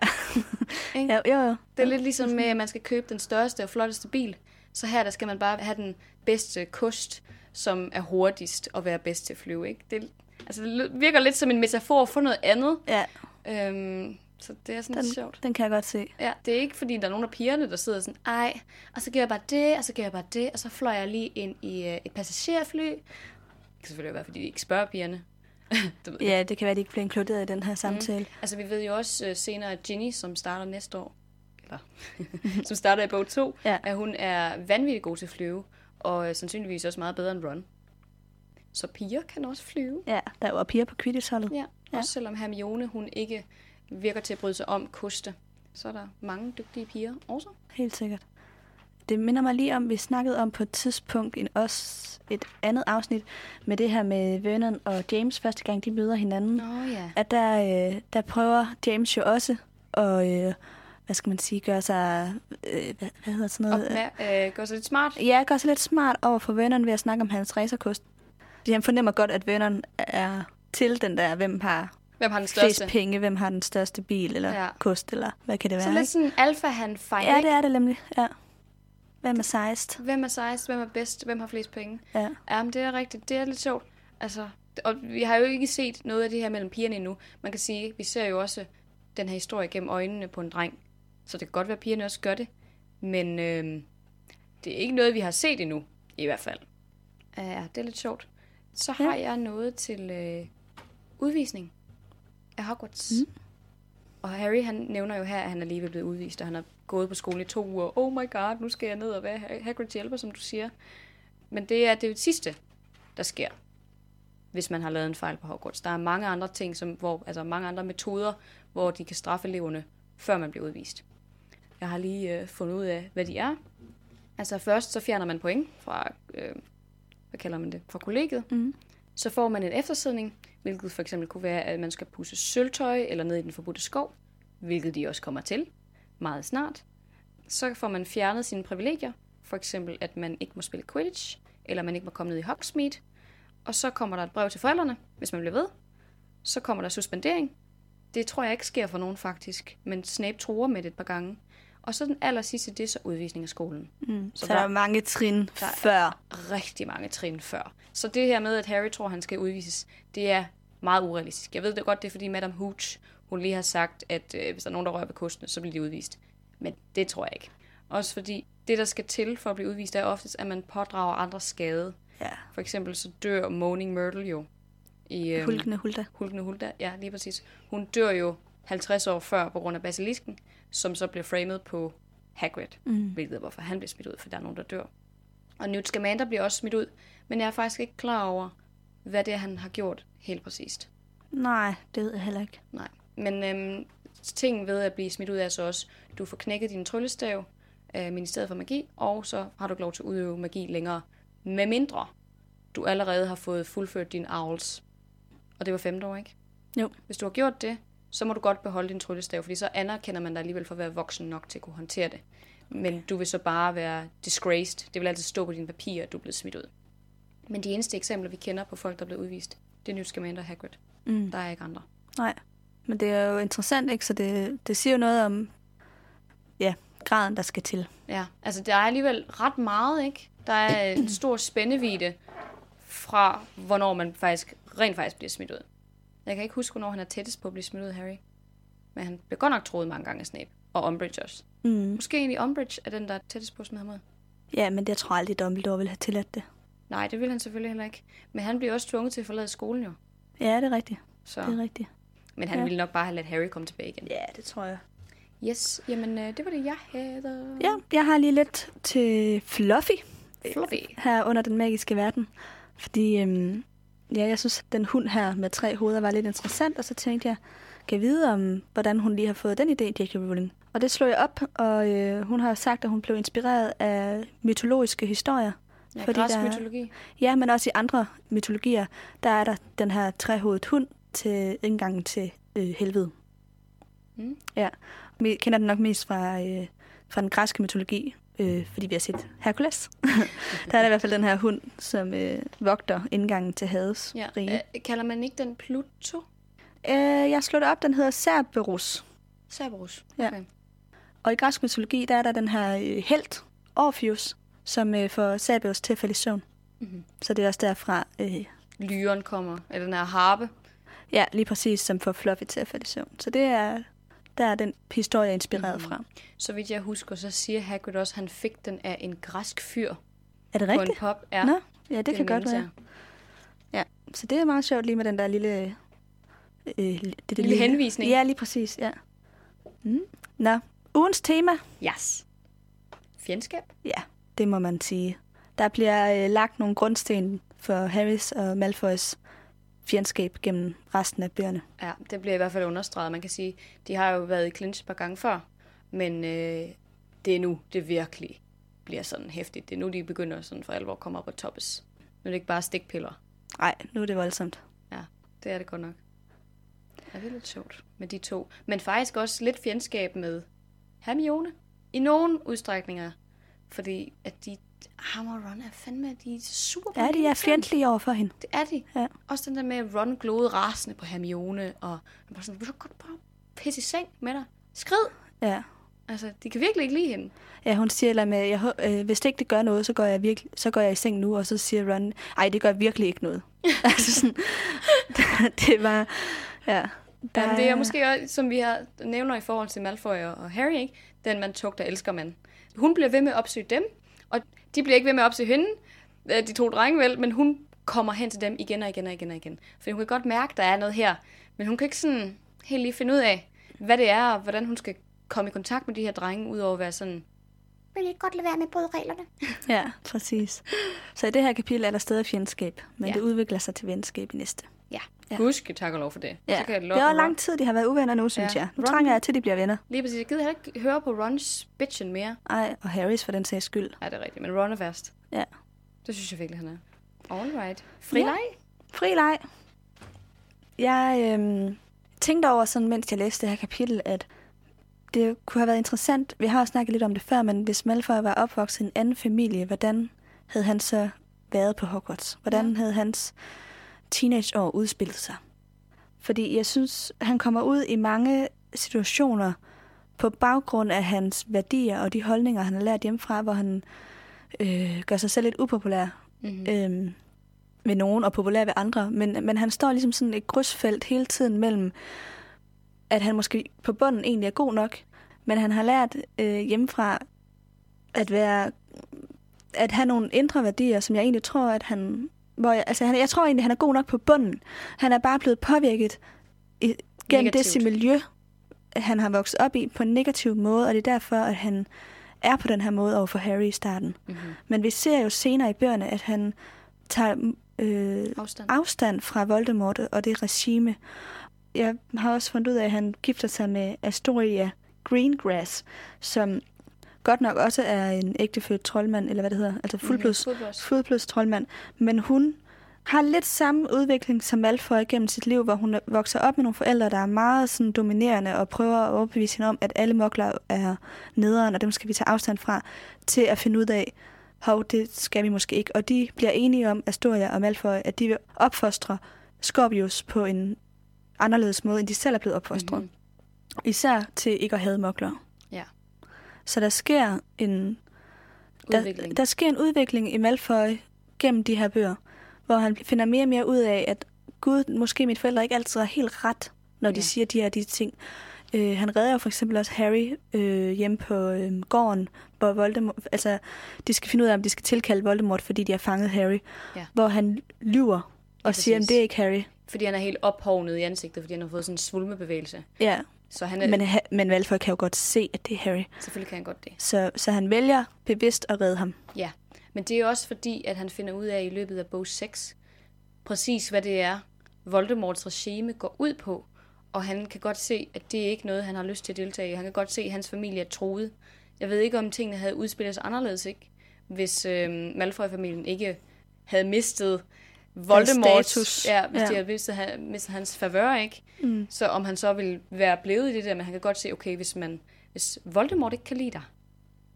[SPEAKER 2] ja jo, jo.
[SPEAKER 1] Det er lidt ligesom med, at man skal købe den største og flotteste bil. Så her der skal man bare have den bedste kost, som er hurtigst og være bedst til at flyve. Ikke? Det, altså, det virker lidt som en metafor for noget andet.
[SPEAKER 2] Ja.
[SPEAKER 1] Øhm, så det er sådan
[SPEAKER 2] den,
[SPEAKER 1] lidt sjovt.
[SPEAKER 2] Den kan jeg godt se.
[SPEAKER 1] Ja, det er ikke fordi, der er nogen af pigerne, der sidder sådan, ej, og så gør jeg bare det, og så gør jeg bare det, og så fløj jeg lige ind i uh, et passagerfly. Det kan selvfølgelig være, fordi de ikke spørger pigerne.
[SPEAKER 2] det ja, det kan være, at de ikke bliver inkluderet i den her samtale. Mm.
[SPEAKER 1] Altså, vi ved jo også uh, senere, at Ginny, som starter næste år, eller som starter i bog 2,
[SPEAKER 2] ja.
[SPEAKER 1] at hun er vanvittigt god til at flyve og sandsynligvis også meget bedre end Ron. Så piger kan også flyve.
[SPEAKER 2] Ja, der er jo piger på Quidditch-holdet.
[SPEAKER 1] Ja, ja, også selvom Hermione hun ikke virker til at bryde sig om koste, så er der mange dygtige piger også.
[SPEAKER 2] Helt sikkert. Det minder mig lige om, vi snakkede om på et tidspunkt en også et andet afsnit med det her med Vernon og James første gang de møder hinanden.
[SPEAKER 1] Oh, ja.
[SPEAKER 2] At der, øh, der prøver James jo også at øh, hvad skal man sige, gøre sig, øh, hvad, hvad hedder sådan noget?
[SPEAKER 1] Op med, øh, gøre sig lidt smart?
[SPEAKER 2] Ja, gøre sig lidt smart over for vennerne ved at snakke om hans racerkost. Han fornemmer godt, at vennerne er til den der, hvem har
[SPEAKER 1] Hvem har den største?
[SPEAKER 2] Flest penge, hvem har den største bil, eller ja. kost, eller hvad kan det være?
[SPEAKER 1] Så lidt sådan alfa han fight,
[SPEAKER 2] Ja, det er det nemlig, ja. Hvem er sejst?
[SPEAKER 1] Hvem er sejst? Hvem er bedst? Hvem har flest penge?
[SPEAKER 2] Ja.
[SPEAKER 1] Jamen, det er rigtigt. Det er lidt sjovt. Altså, og vi har jo ikke set noget af det her mellem pigerne endnu. Man kan sige, vi ser jo også den her historie gennem øjnene på en dreng. Så det kan godt være, at pigerne også gør det. Men øh, det er ikke noget, vi har set endnu, i hvert fald. Ja, det er lidt sjovt. Så har ja. jeg noget til øh, udvisning af Hogwarts. Mm. Og Harry, han nævner jo her, at han er lige blevet udvist, og han har gået på skole i to uger. Oh my god, nu skal jeg ned og være Hagrids hjælper, som du siger. Men det er det sidste, der sker. hvis man har lavet en fejl på Hogwarts. Der er mange andre ting, som, hvor, altså mange andre metoder, hvor de kan straffe eleverne, før man bliver udvist. Jeg har lige øh, fundet ud af, hvad de er. Altså først så fjerner man point fra, øh, hvad kalder man det, fra kollegiet.
[SPEAKER 2] Mm.
[SPEAKER 1] Så får man en eftersidning, hvilket for eksempel kunne være, at man skal pusse sølvtøj eller ned i den forbudte skov, hvilket de også kommer til meget snart. Så får man fjernet sine privilegier, for eksempel at man ikke må spille Quidditch, eller man ikke må komme ned i Hogsmeade. Og så kommer der et brev til forældrene, hvis man bliver ved. Så kommer der suspendering. Det tror jeg ikke sker for nogen faktisk, men Snape tror med det et par gange. Og så den aller sidste, det er så udvisning af skolen.
[SPEAKER 2] Mm.
[SPEAKER 1] Så
[SPEAKER 2] Så, der
[SPEAKER 1] der-
[SPEAKER 2] er mange trin
[SPEAKER 1] der er-
[SPEAKER 2] før.
[SPEAKER 1] rigtig mange trin før. Så det her med, at Harry tror, han skal udvises, det er meget urealistisk. Jeg ved det godt, det er fordi Madame Hooch, hun lige har sagt, at øh, hvis der er nogen, der rører ved kostene, så bliver de udvist. Men det tror jeg ikke. Også fordi det, der skal til for at blive udvist, er oftest, at man pådrager andre skade.
[SPEAKER 2] Ja.
[SPEAKER 1] For eksempel så dør Moaning Myrtle jo. I, øhm,
[SPEAKER 2] Hulkende Hulda.
[SPEAKER 1] Hulkende Hulda, ja, lige præcis. Hun dør jo 50 år før på grund af basilisken, som så bliver framed på Hagrid, mm. hvilket er, hvorfor han bliver smidt ud, for der er nogen, der dør. Og Newt Scamander bliver også smidt ud, men jeg er faktisk ikke klar over, hvad det er, han har gjort helt præcist.
[SPEAKER 2] Nej, det ved jeg heller ikke.
[SPEAKER 1] Nej. Men øhm, ting ved at blive smidt ud er så også, du får knækket din tryllestav af Ministeriet for Magi, og så har du ikke lov til at udøve magi længere, med mindre du allerede har fået fuldført din avls. Og det var femte år, ikke?
[SPEAKER 2] Jo.
[SPEAKER 1] Hvis du har gjort det, så må du godt beholde din tryllestav, fordi så anerkender man dig alligevel for at være voksen nok til at kunne håndtere det. Men du vil så bare være disgraced. Det vil altid stå på dine papirer, at du er blevet smidt ud. Men de eneste eksempler, vi kender på folk, der er blevet udvist, det er Newt Scamander og Hagrid.
[SPEAKER 2] Mm.
[SPEAKER 1] Der er ikke andre.
[SPEAKER 2] Nej. Men det er jo interessant, ikke? Så det, det siger jo noget om, ja, graden, der skal til.
[SPEAKER 1] Ja, altså der er alligevel ret meget, ikke? Der er en stor spændevide fra, hvornår man faktisk rent faktisk bliver smidt ud. Jeg kan ikke huske, hvornår han er tættest på at blive smidt ud, Harry. Men han blev godt nok troet mange gange af Snape. Og Umbridge også.
[SPEAKER 2] Mm.
[SPEAKER 1] Måske egentlig Umbridge er den, der er tættest på at smide ham ud.
[SPEAKER 2] Ja, men det jeg tror aldrig, Dumbledore ville have tilladt det.
[SPEAKER 1] Nej, det vil han selvfølgelig heller ikke. Men han bliver også tvunget til at forlade skolen jo.
[SPEAKER 2] Ja, det er rigtigt.
[SPEAKER 1] Så.
[SPEAKER 2] Det er rigtigt.
[SPEAKER 1] Men han
[SPEAKER 2] Ja.
[SPEAKER 1] ville nok bare have ladet Harry komme tilbage igen.
[SPEAKER 2] Ja, det tror jeg.
[SPEAKER 1] Yes, jamen øh, det var det, jeg havde.
[SPEAKER 2] Ja, jeg har lige lidt til Fluffy
[SPEAKER 1] Fluffy.
[SPEAKER 2] her under den magiske verden. Fordi øhm, ja, jeg synes, at den hund her med tre hoveder var lidt interessant, og så tænkte jeg, kan jeg vide om, hvordan hun lige har fået den idé, J.K. Rowling. Og det slog jeg op, og øh, hun har sagt, at hun blev inspireret af mytologiske historier.
[SPEAKER 1] Ja,
[SPEAKER 2] Fordi
[SPEAKER 1] græsk
[SPEAKER 2] der-
[SPEAKER 1] mytologi.
[SPEAKER 2] Ja, men også i andre mytologier, der er der den her trehovedet hund til indgangen til øh, helvede.
[SPEAKER 1] Mm.
[SPEAKER 2] Ja, vi kender den nok mest fra, øh, fra den græske mytologi, øh, fordi vi har set Hercules. der er der i hvert fald den her hund, som øh, vogter indgangen til Hades
[SPEAKER 1] Ja.
[SPEAKER 2] rige.
[SPEAKER 1] Øh, kalder man ikke den Pluto?
[SPEAKER 2] Øh, jeg slog det op, den hedder Cerberus.
[SPEAKER 1] Cerberus.
[SPEAKER 2] Ja.
[SPEAKER 1] Okay.
[SPEAKER 2] Og i græsk mytologi, der er der den her øh, helt, Orpheus, som øh, får Cerberus til at falde i søvn.
[SPEAKER 1] Mhm.
[SPEAKER 2] Så det er også derfra, øh,
[SPEAKER 1] Lyren kommer, eller den her harpe.
[SPEAKER 2] ja, lige præcis, som får Fluffy til at falde i søvn. Så det er, der er den historie inspireret
[SPEAKER 1] Mhm.
[SPEAKER 2] fra.
[SPEAKER 1] Så vidt jeg husker, så siger Hagrid også, at han fik den af en græsk fyr
[SPEAKER 2] Er det
[SPEAKER 1] på en
[SPEAKER 2] rigtigt?
[SPEAKER 1] pop. Ja,
[SPEAKER 2] Nå, ja, det, kan godt være. Ja, så det er meget sjovt lige med den der lille... Øh, det, det
[SPEAKER 1] Lille henvisning.
[SPEAKER 2] Ja, lige præcis, ja. Mm. Nå, ugens tema.
[SPEAKER 1] Yes. Fjendskab.
[SPEAKER 2] ja, det må man sige. Der bliver øh, lagt nogle grundsten for Harrys og Malfoys fjendskab gennem resten af bøgerne.
[SPEAKER 1] Ja, det bliver i hvert fald understreget. Man kan sige, de har jo været i clinch et par gange før, men øh, det er nu, det virkelig bliver sådan hæftigt. Det er nu, de begynder sådan for alvor at komme op og toppes. Nu er det ikke bare stikpiller.
[SPEAKER 2] Nej, nu er det voldsomt.
[SPEAKER 1] Ja, det er det godt nok. Ja, det er lidt sjovt med de to. Men faktisk også lidt fjendskab med Hermione. I nogle udstrækninger. Fordi at de... Ham og Ron er fandme... De er super
[SPEAKER 2] Ja, de er fjendtlige over for hende.
[SPEAKER 1] Det er de.
[SPEAKER 2] Ja.
[SPEAKER 1] Også den der med, at Ron glode rasende på Hermione. Og han var sådan, vil du godt bare pisse i seng med dig? Skrid!
[SPEAKER 2] Ja.
[SPEAKER 1] Altså, de kan virkelig ikke lide hende.
[SPEAKER 2] Ja, hun siger eller med, jeg, øh, hvis det ikke det gør noget, så går, jeg virkelig, så går jeg i seng nu, og så siger Ron, ej, det gør virkelig ikke noget. altså sådan, det var, ja.
[SPEAKER 1] Der... Jamen, det er måske også, som vi har nævner i forhold til Malfoy og Harry, ikke? den man tugter elsker man. Hun bliver ved med at opsøge dem, og de bliver ikke ved med at opsøge hende, øh, de to drenge vel, men hun kommer hen til dem igen og igen og igen og igen. For hun kan godt mærke, der er noget her, men hun kan ikke sådan helt lige finde ud af, hvad det er, og hvordan hun skal komme i kontakt med de her drenge, udover at være sådan
[SPEAKER 3] vil ikke godt lade være med at bryde reglerne?
[SPEAKER 2] Ja, præcis. Så i det her kapitel er der stadig fjendskab, men
[SPEAKER 1] ja.
[SPEAKER 2] det udvikler sig til venskab i næste.
[SPEAKER 1] Ja.
[SPEAKER 2] Ja.
[SPEAKER 1] Husk, tak og lov for det.
[SPEAKER 2] Ja.
[SPEAKER 1] Så kan jeg
[SPEAKER 2] Det er lang tid, de har været uvenner nu, synes
[SPEAKER 1] Ja.
[SPEAKER 2] jeg. Nu
[SPEAKER 1] Ron-
[SPEAKER 2] trænger jeg til, at de bliver venner.
[SPEAKER 1] Lige præcis. Jeg gider heller ikke høre på Rons bitchen mere.
[SPEAKER 2] Ej, og Harrys for den sags skyld.
[SPEAKER 1] Ja, det er rigtigt. Men Ron er værst.
[SPEAKER 2] Ja.
[SPEAKER 1] Det synes jeg virkelig, han er. All right. Fri
[SPEAKER 2] Ja.
[SPEAKER 1] leg?
[SPEAKER 2] Fri leg. Jeg øhm, tænkte over, sådan, mens jeg læste det her kapitel, at det kunne have været interessant. Vi har jo snakket lidt om det før, men hvis Malfoy var opvokset i en anden familie, hvordan havde han så været på Hogwarts? Hvordan
[SPEAKER 1] Ja.
[SPEAKER 2] havde hans teenageår udspillet sig? Fordi jeg synes, han kommer ud i mange situationer på baggrund af hans værdier og de holdninger, han har lært hjemmefra, hvor han øh, gør sig selv lidt upopulær
[SPEAKER 1] Mm-hmm.
[SPEAKER 2] øhm, ved nogen og populær ved andre, men, men han står ligesom sådan et krydsfelt hele tiden mellem, at han måske på bunden egentlig er god nok, men han har lært øh, hjemmefra at være at have nogle indre værdier, som jeg egentlig tror, at han... Hvor jeg, altså, han, jeg tror egentlig, han er god nok på bunden. Han er bare blevet påvirket i, gennem
[SPEAKER 1] Negativt.
[SPEAKER 2] det miljø, han har vokset op i på en negativ måde, og det er derfor, at han er på den her måde over for Harry i starten.
[SPEAKER 1] Mm-hmm.
[SPEAKER 2] Men vi ser jo senere i bøgerne, at han tager øh,
[SPEAKER 1] Afstand.
[SPEAKER 2] afstand fra Voldemort og det regime. Jeg har også fundet ud af, at han gifter sig med Astoria Greengrass, som godt nok også er en ægtefødt troldmand, eller hvad det hedder, altså fuldblods,
[SPEAKER 1] Mhm. Fuldblods.
[SPEAKER 2] fuldblods troldmand. Men hun har lidt samme udvikling som Malfoy gennem sit liv, hvor hun vokser op med nogle forældre, der er meget sådan dominerende og prøver at overbevise hende om, at alle mokler er nederen, og dem skal vi tage afstand fra, til at finde ud af, hov, det skal vi måske ikke. Og de bliver enige om, Astoria og Malfoy, at de vil opfostre Scorpius på en anderledes måde, end de selv er blevet opfostret.
[SPEAKER 1] Mhm.
[SPEAKER 2] Især til ikke at have mokler.
[SPEAKER 1] Ja.
[SPEAKER 2] Så der sker en der,
[SPEAKER 1] Udvikling.
[SPEAKER 2] der sker en udvikling i Malfoy gennem de her bøger, hvor han finder mere og mere ud af, at Gud, måske mine forældre ikke altid er helt ret, når de
[SPEAKER 1] Ja.
[SPEAKER 2] siger de her de ting. Øh, han redder jo for eksempel også Harry øh, hjemme på øh, gården, hvor Voldemort, altså, de skal finde ud af, om de skal tilkalde Voldemort, fordi de har fanget Harry.
[SPEAKER 1] Ja.
[SPEAKER 2] Hvor han lyver og siger, at det er ikke Harry.
[SPEAKER 1] Fordi han er helt ophovnet i ansigtet, fordi han har fået sådan en svulmebevægelse.
[SPEAKER 2] Ja,
[SPEAKER 1] Så han er,
[SPEAKER 2] men, ha- men Malfoy kan jo godt se, at det er Harry.
[SPEAKER 1] selvfølgelig kan han godt det.
[SPEAKER 2] Så, så han vælger bevidst at redde ham.
[SPEAKER 1] Ja, men det er også fordi, at han finder ud af i løbet af bog 6, præcis hvad det er, Voldemorts regime går ud på. Og han kan godt se, at det er ikke noget, han har lyst til at deltage i. Han kan godt se, at hans familie er troet. Jeg ved ikke, om tingene havde udspillet sig anderledes, ikke? Hvis øh, Malfoy-familien ikke havde mistet Voldemorts...
[SPEAKER 2] status.
[SPEAKER 1] Ja, hvis ja. de havde mistet, han- mistet hans favør, ikke?
[SPEAKER 2] Mm.
[SPEAKER 1] Så om han så ville være blevet i det der, men han kan godt se, okay, hvis, man, hvis Voldemort ikke kan lide dig,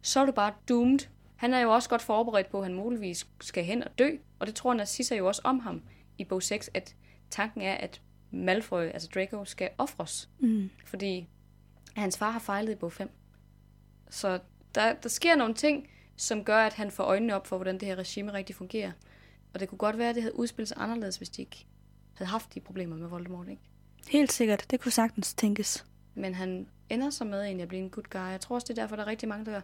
[SPEAKER 1] så er du bare doomed. Han er jo også godt forberedt på, at han muligvis skal hen og dø, og det tror Narcissa jo også om ham i bog 6, at tanken er, at Malfoy, altså Draco, skal ofres,
[SPEAKER 2] Mm.
[SPEAKER 1] fordi hans far har fejlet i bog 5. Så der, der sker nogle ting, som gør, at han får øjnene op for, hvordan det her regime rigtig fungerer. Og det kunne godt være, at det havde udspillet sig anderledes, hvis de ikke havde haft de problemer med Voldemort, ikke?
[SPEAKER 2] Helt sikkert. Det kunne sagtens tænkes.
[SPEAKER 1] Men han ender så med egentlig at blive en good guy. Jeg tror også, det er derfor, der er rigtig mange, der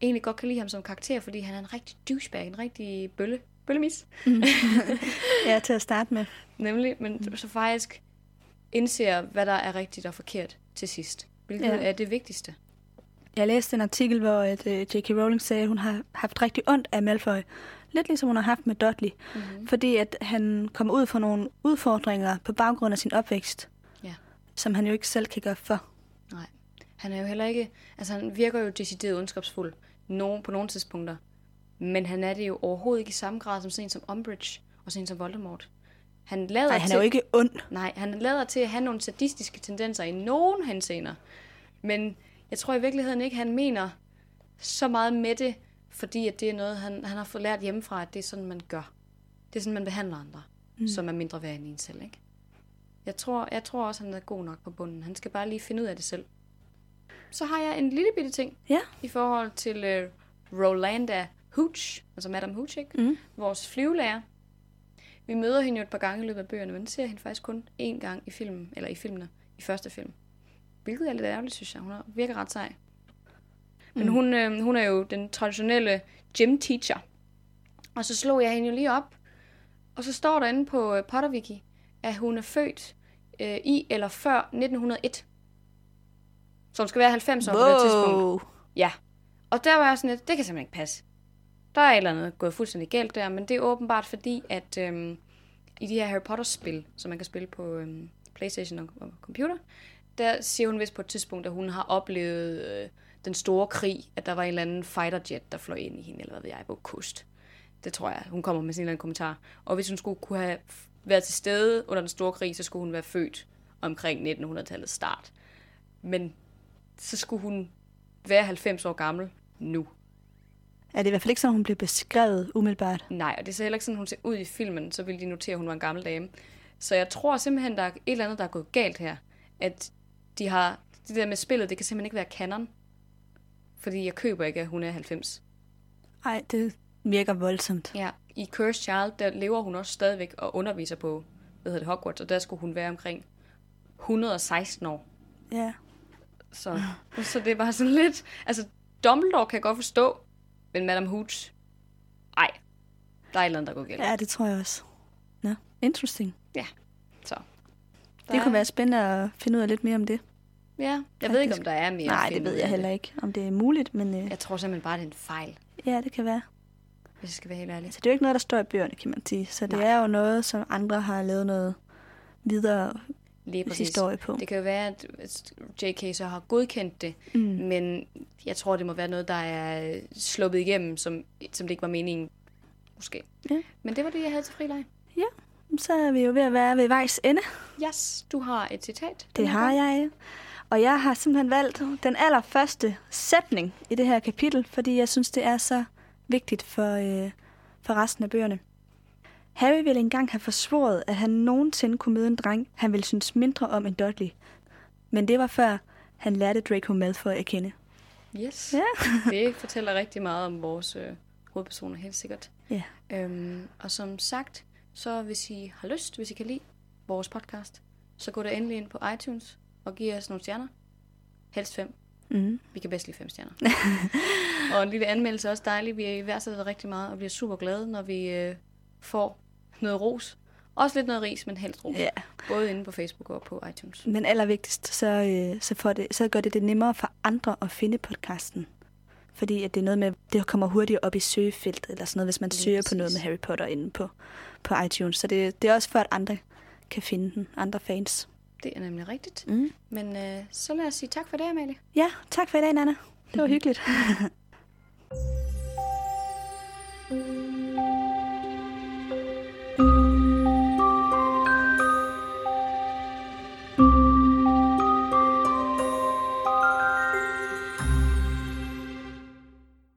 [SPEAKER 1] egentlig godt kan lide ham som karakter, fordi han er en rigtig douchebag, en rigtig bølle. Bøllemis.
[SPEAKER 2] Ja, til at starte med.
[SPEAKER 1] Nemlig, men så faktisk indser, hvad der er rigtigt og forkert til sidst. Hvilket
[SPEAKER 2] Ja.
[SPEAKER 1] ja. er det vigtigste.
[SPEAKER 2] Jeg læste en artikel, hvor at, uh, J.K. Rowling sagde, at hun har haft rigtig ondt af Malfoy. Lidt ligesom hun har haft med Dudley.
[SPEAKER 1] Mm-hmm.
[SPEAKER 2] Fordi at han kommer ud for nogle udfordringer på baggrund af sin opvækst.
[SPEAKER 1] Ja.
[SPEAKER 2] Som han jo ikke selv kan gøre for.
[SPEAKER 1] Nej. Han er jo heller ikke... Altså, han virker jo decideret ondskabsfuld nogen, på nogle tidspunkter. Men han er det jo overhovedet ikke i samme grad som sådan en som Umbridge og sådan en som Voldemort. Han lader
[SPEAKER 2] Nej, han
[SPEAKER 1] til...
[SPEAKER 2] er jo ikke ond.
[SPEAKER 1] Nej, han lader til at have nogle sadistiske tendenser i nogen henseender. Men jeg tror i virkeligheden ikke, han mener så meget med det, fordi at det er noget, han, han har fået lært hjemmefra, at det er sådan, man gør. Det er sådan, man behandler andre, mm. som er mindre værd end en selv, ikke? Jeg tror, jeg tror også, han er god nok på bunden. Han skal bare lige finde ud af det selv. Så har jeg en lille bitte ting
[SPEAKER 2] Ja.
[SPEAKER 1] i forhold til uh, Rolanda Hooch, altså Madame Hooch, ikke?
[SPEAKER 2] Mm.
[SPEAKER 1] vores flyvelærer. Vi møder hende jo et par gange i løbet af bøgerne, men ser hende faktisk kun én gang i filmen, eller i filmene, i første film. Hvilket er lidt ærgerligt, synes jeg. Hun er- virker ret sej. Men
[SPEAKER 2] Mm.
[SPEAKER 1] hun, øh, hun er jo den traditionelle gym teacher. Og så slog jeg hende jo lige op. Og så står der inde på øh, Potterwiki, at hun er født øh, i eller før 1901. Så hun skal være 90 år på det tidspunkt.
[SPEAKER 2] Wow.
[SPEAKER 1] Ja. Og der var jeg sådan lidt, det kan simpelthen ikke passe. Der er et eller andet gået fuldstændig galt der, men det er åbenbart fordi, at øhm, i de her Harry Potter-spil, som man kan spille på øhm, Playstation og, og computer, der siger hun vist på et tidspunkt, at hun har oplevet øh, den store krig, at der var en eller anden fighter jet, der fløj ind i hende, eller hvad ved jeg, på kost. Det tror jeg, hun kommer med sin eller anden kommentar. Og hvis hun skulle kunne have været til stede under den store krig, så skulle hun være født omkring 1900-tallets start. Men så skulle hun være 90 år gammel nu.
[SPEAKER 2] Er det i hvert fald ikke sådan, hun bliver beskrevet umiddelbart?
[SPEAKER 1] Nej, og det er så heller ikke sådan, hun ser ud i filmen, så ville de notere, at hun var en gammel dame. Så jeg tror simpelthen, der er et eller andet, der er gået galt her. At de har, det der med spillet, det kan simpelthen ikke være canon. Fordi jeg køber ikke, at hun er 90.
[SPEAKER 2] Nej, det virker voldsomt.
[SPEAKER 1] Ja, i Cursed Child, der lever hun også stadigvæk og underviser på, hvad hedder det, Hogwarts, og der skulle hun være omkring 116 år.
[SPEAKER 2] Ja.
[SPEAKER 1] Så, så det bare sådan lidt... Altså, Dumbledore kan jeg godt forstå, men Madame Hooch... Ej, der er et eller andet, der går galt.
[SPEAKER 2] Ja, det tror jeg også. Nå, interesting.
[SPEAKER 1] Så.
[SPEAKER 2] Det kunne være spændende at finde ud af lidt mere om det.
[SPEAKER 1] Ja, jeg ved ikke, om der er mere.
[SPEAKER 2] Nej, det ved jeg heller ikke, om det er muligt, men øh,
[SPEAKER 1] Jeg tror simpelthen bare, det er en fejl,
[SPEAKER 2] ja, det kan være.
[SPEAKER 1] hvis jeg skal være helt ærlig.
[SPEAKER 2] Så det er jo ikke noget, der står i bøgerne, kan man sige. Så det
[SPEAKER 1] Nej.
[SPEAKER 2] er jo noget, som andre har lavet noget videre
[SPEAKER 1] Lige præcis.
[SPEAKER 2] historie på.
[SPEAKER 1] Det kan jo være, at JK så har godkendt det,
[SPEAKER 2] Mm.
[SPEAKER 1] men jeg tror, det må være noget, der er sluppet igennem, som, som det ikke var meningen. Måske.
[SPEAKER 2] Ja.
[SPEAKER 1] Men det var det, jeg havde til frileg.
[SPEAKER 2] Så er vi jo ved at være ved vejs ende.
[SPEAKER 1] Yes, du har et citat.
[SPEAKER 2] Det har jeg. Og jeg har simpelthen valgt den allerførste sætning i det her kapitel, fordi jeg synes, det er så vigtigt for, øh, for resten af bøgerne. Harry ville engang have forsvoret, at han nogensinde kunne møde en dreng, han ville synes mindre om end Dudley. Men det var før, han lærte Draco Malfoy at kende.
[SPEAKER 1] Yes.
[SPEAKER 2] Ja.
[SPEAKER 1] det fortæller rigtig meget om vores øh, hovedpersoner, helt sikkert.
[SPEAKER 2] Ja.
[SPEAKER 1] Øhm, og som sagt, så hvis I har lyst, hvis I kan lide vores podcast, så gå da endelig ind på iTunes og giv os nogle stjerner. Helst fem.
[SPEAKER 2] Mm.
[SPEAKER 1] Vi kan bedst lide fem stjerner. og en lille anmeldelse er også dejligt. Vi værdsætter rigtig meget og bliver super glade, når vi øh, får noget ros. Også lidt noget ris, men helst ros.
[SPEAKER 2] Ja.
[SPEAKER 1] Både inde på Facebook og på iTunes.
[SPEAKER 2] Men allervigtigst, så, øh, så, får det, så gør det det nemmere for andre at finde podcasten. Fordi at det er noget med, det kommer hurtigere op i søgefeltet, eller sådan noget, hvis man
[SPEAKER 1] Lige
[SPEAKER 2] søger på noget
[SPEAKER 1] præcis.
[SPEAKER 2] med Harry Potter inde på, på iTunes. Så det, det er også for, at andre kan finde den, andre fans.
[SPEAKER 1] Det er nemlig rigtigt.
[SPEAKER 2] Mm.
[SPEAKER 1] Men øh, så lad os sige tak for det, Amalie.
[SPEAKER 2] Ja, tak for i dag, Nana. Det var hyggeligt.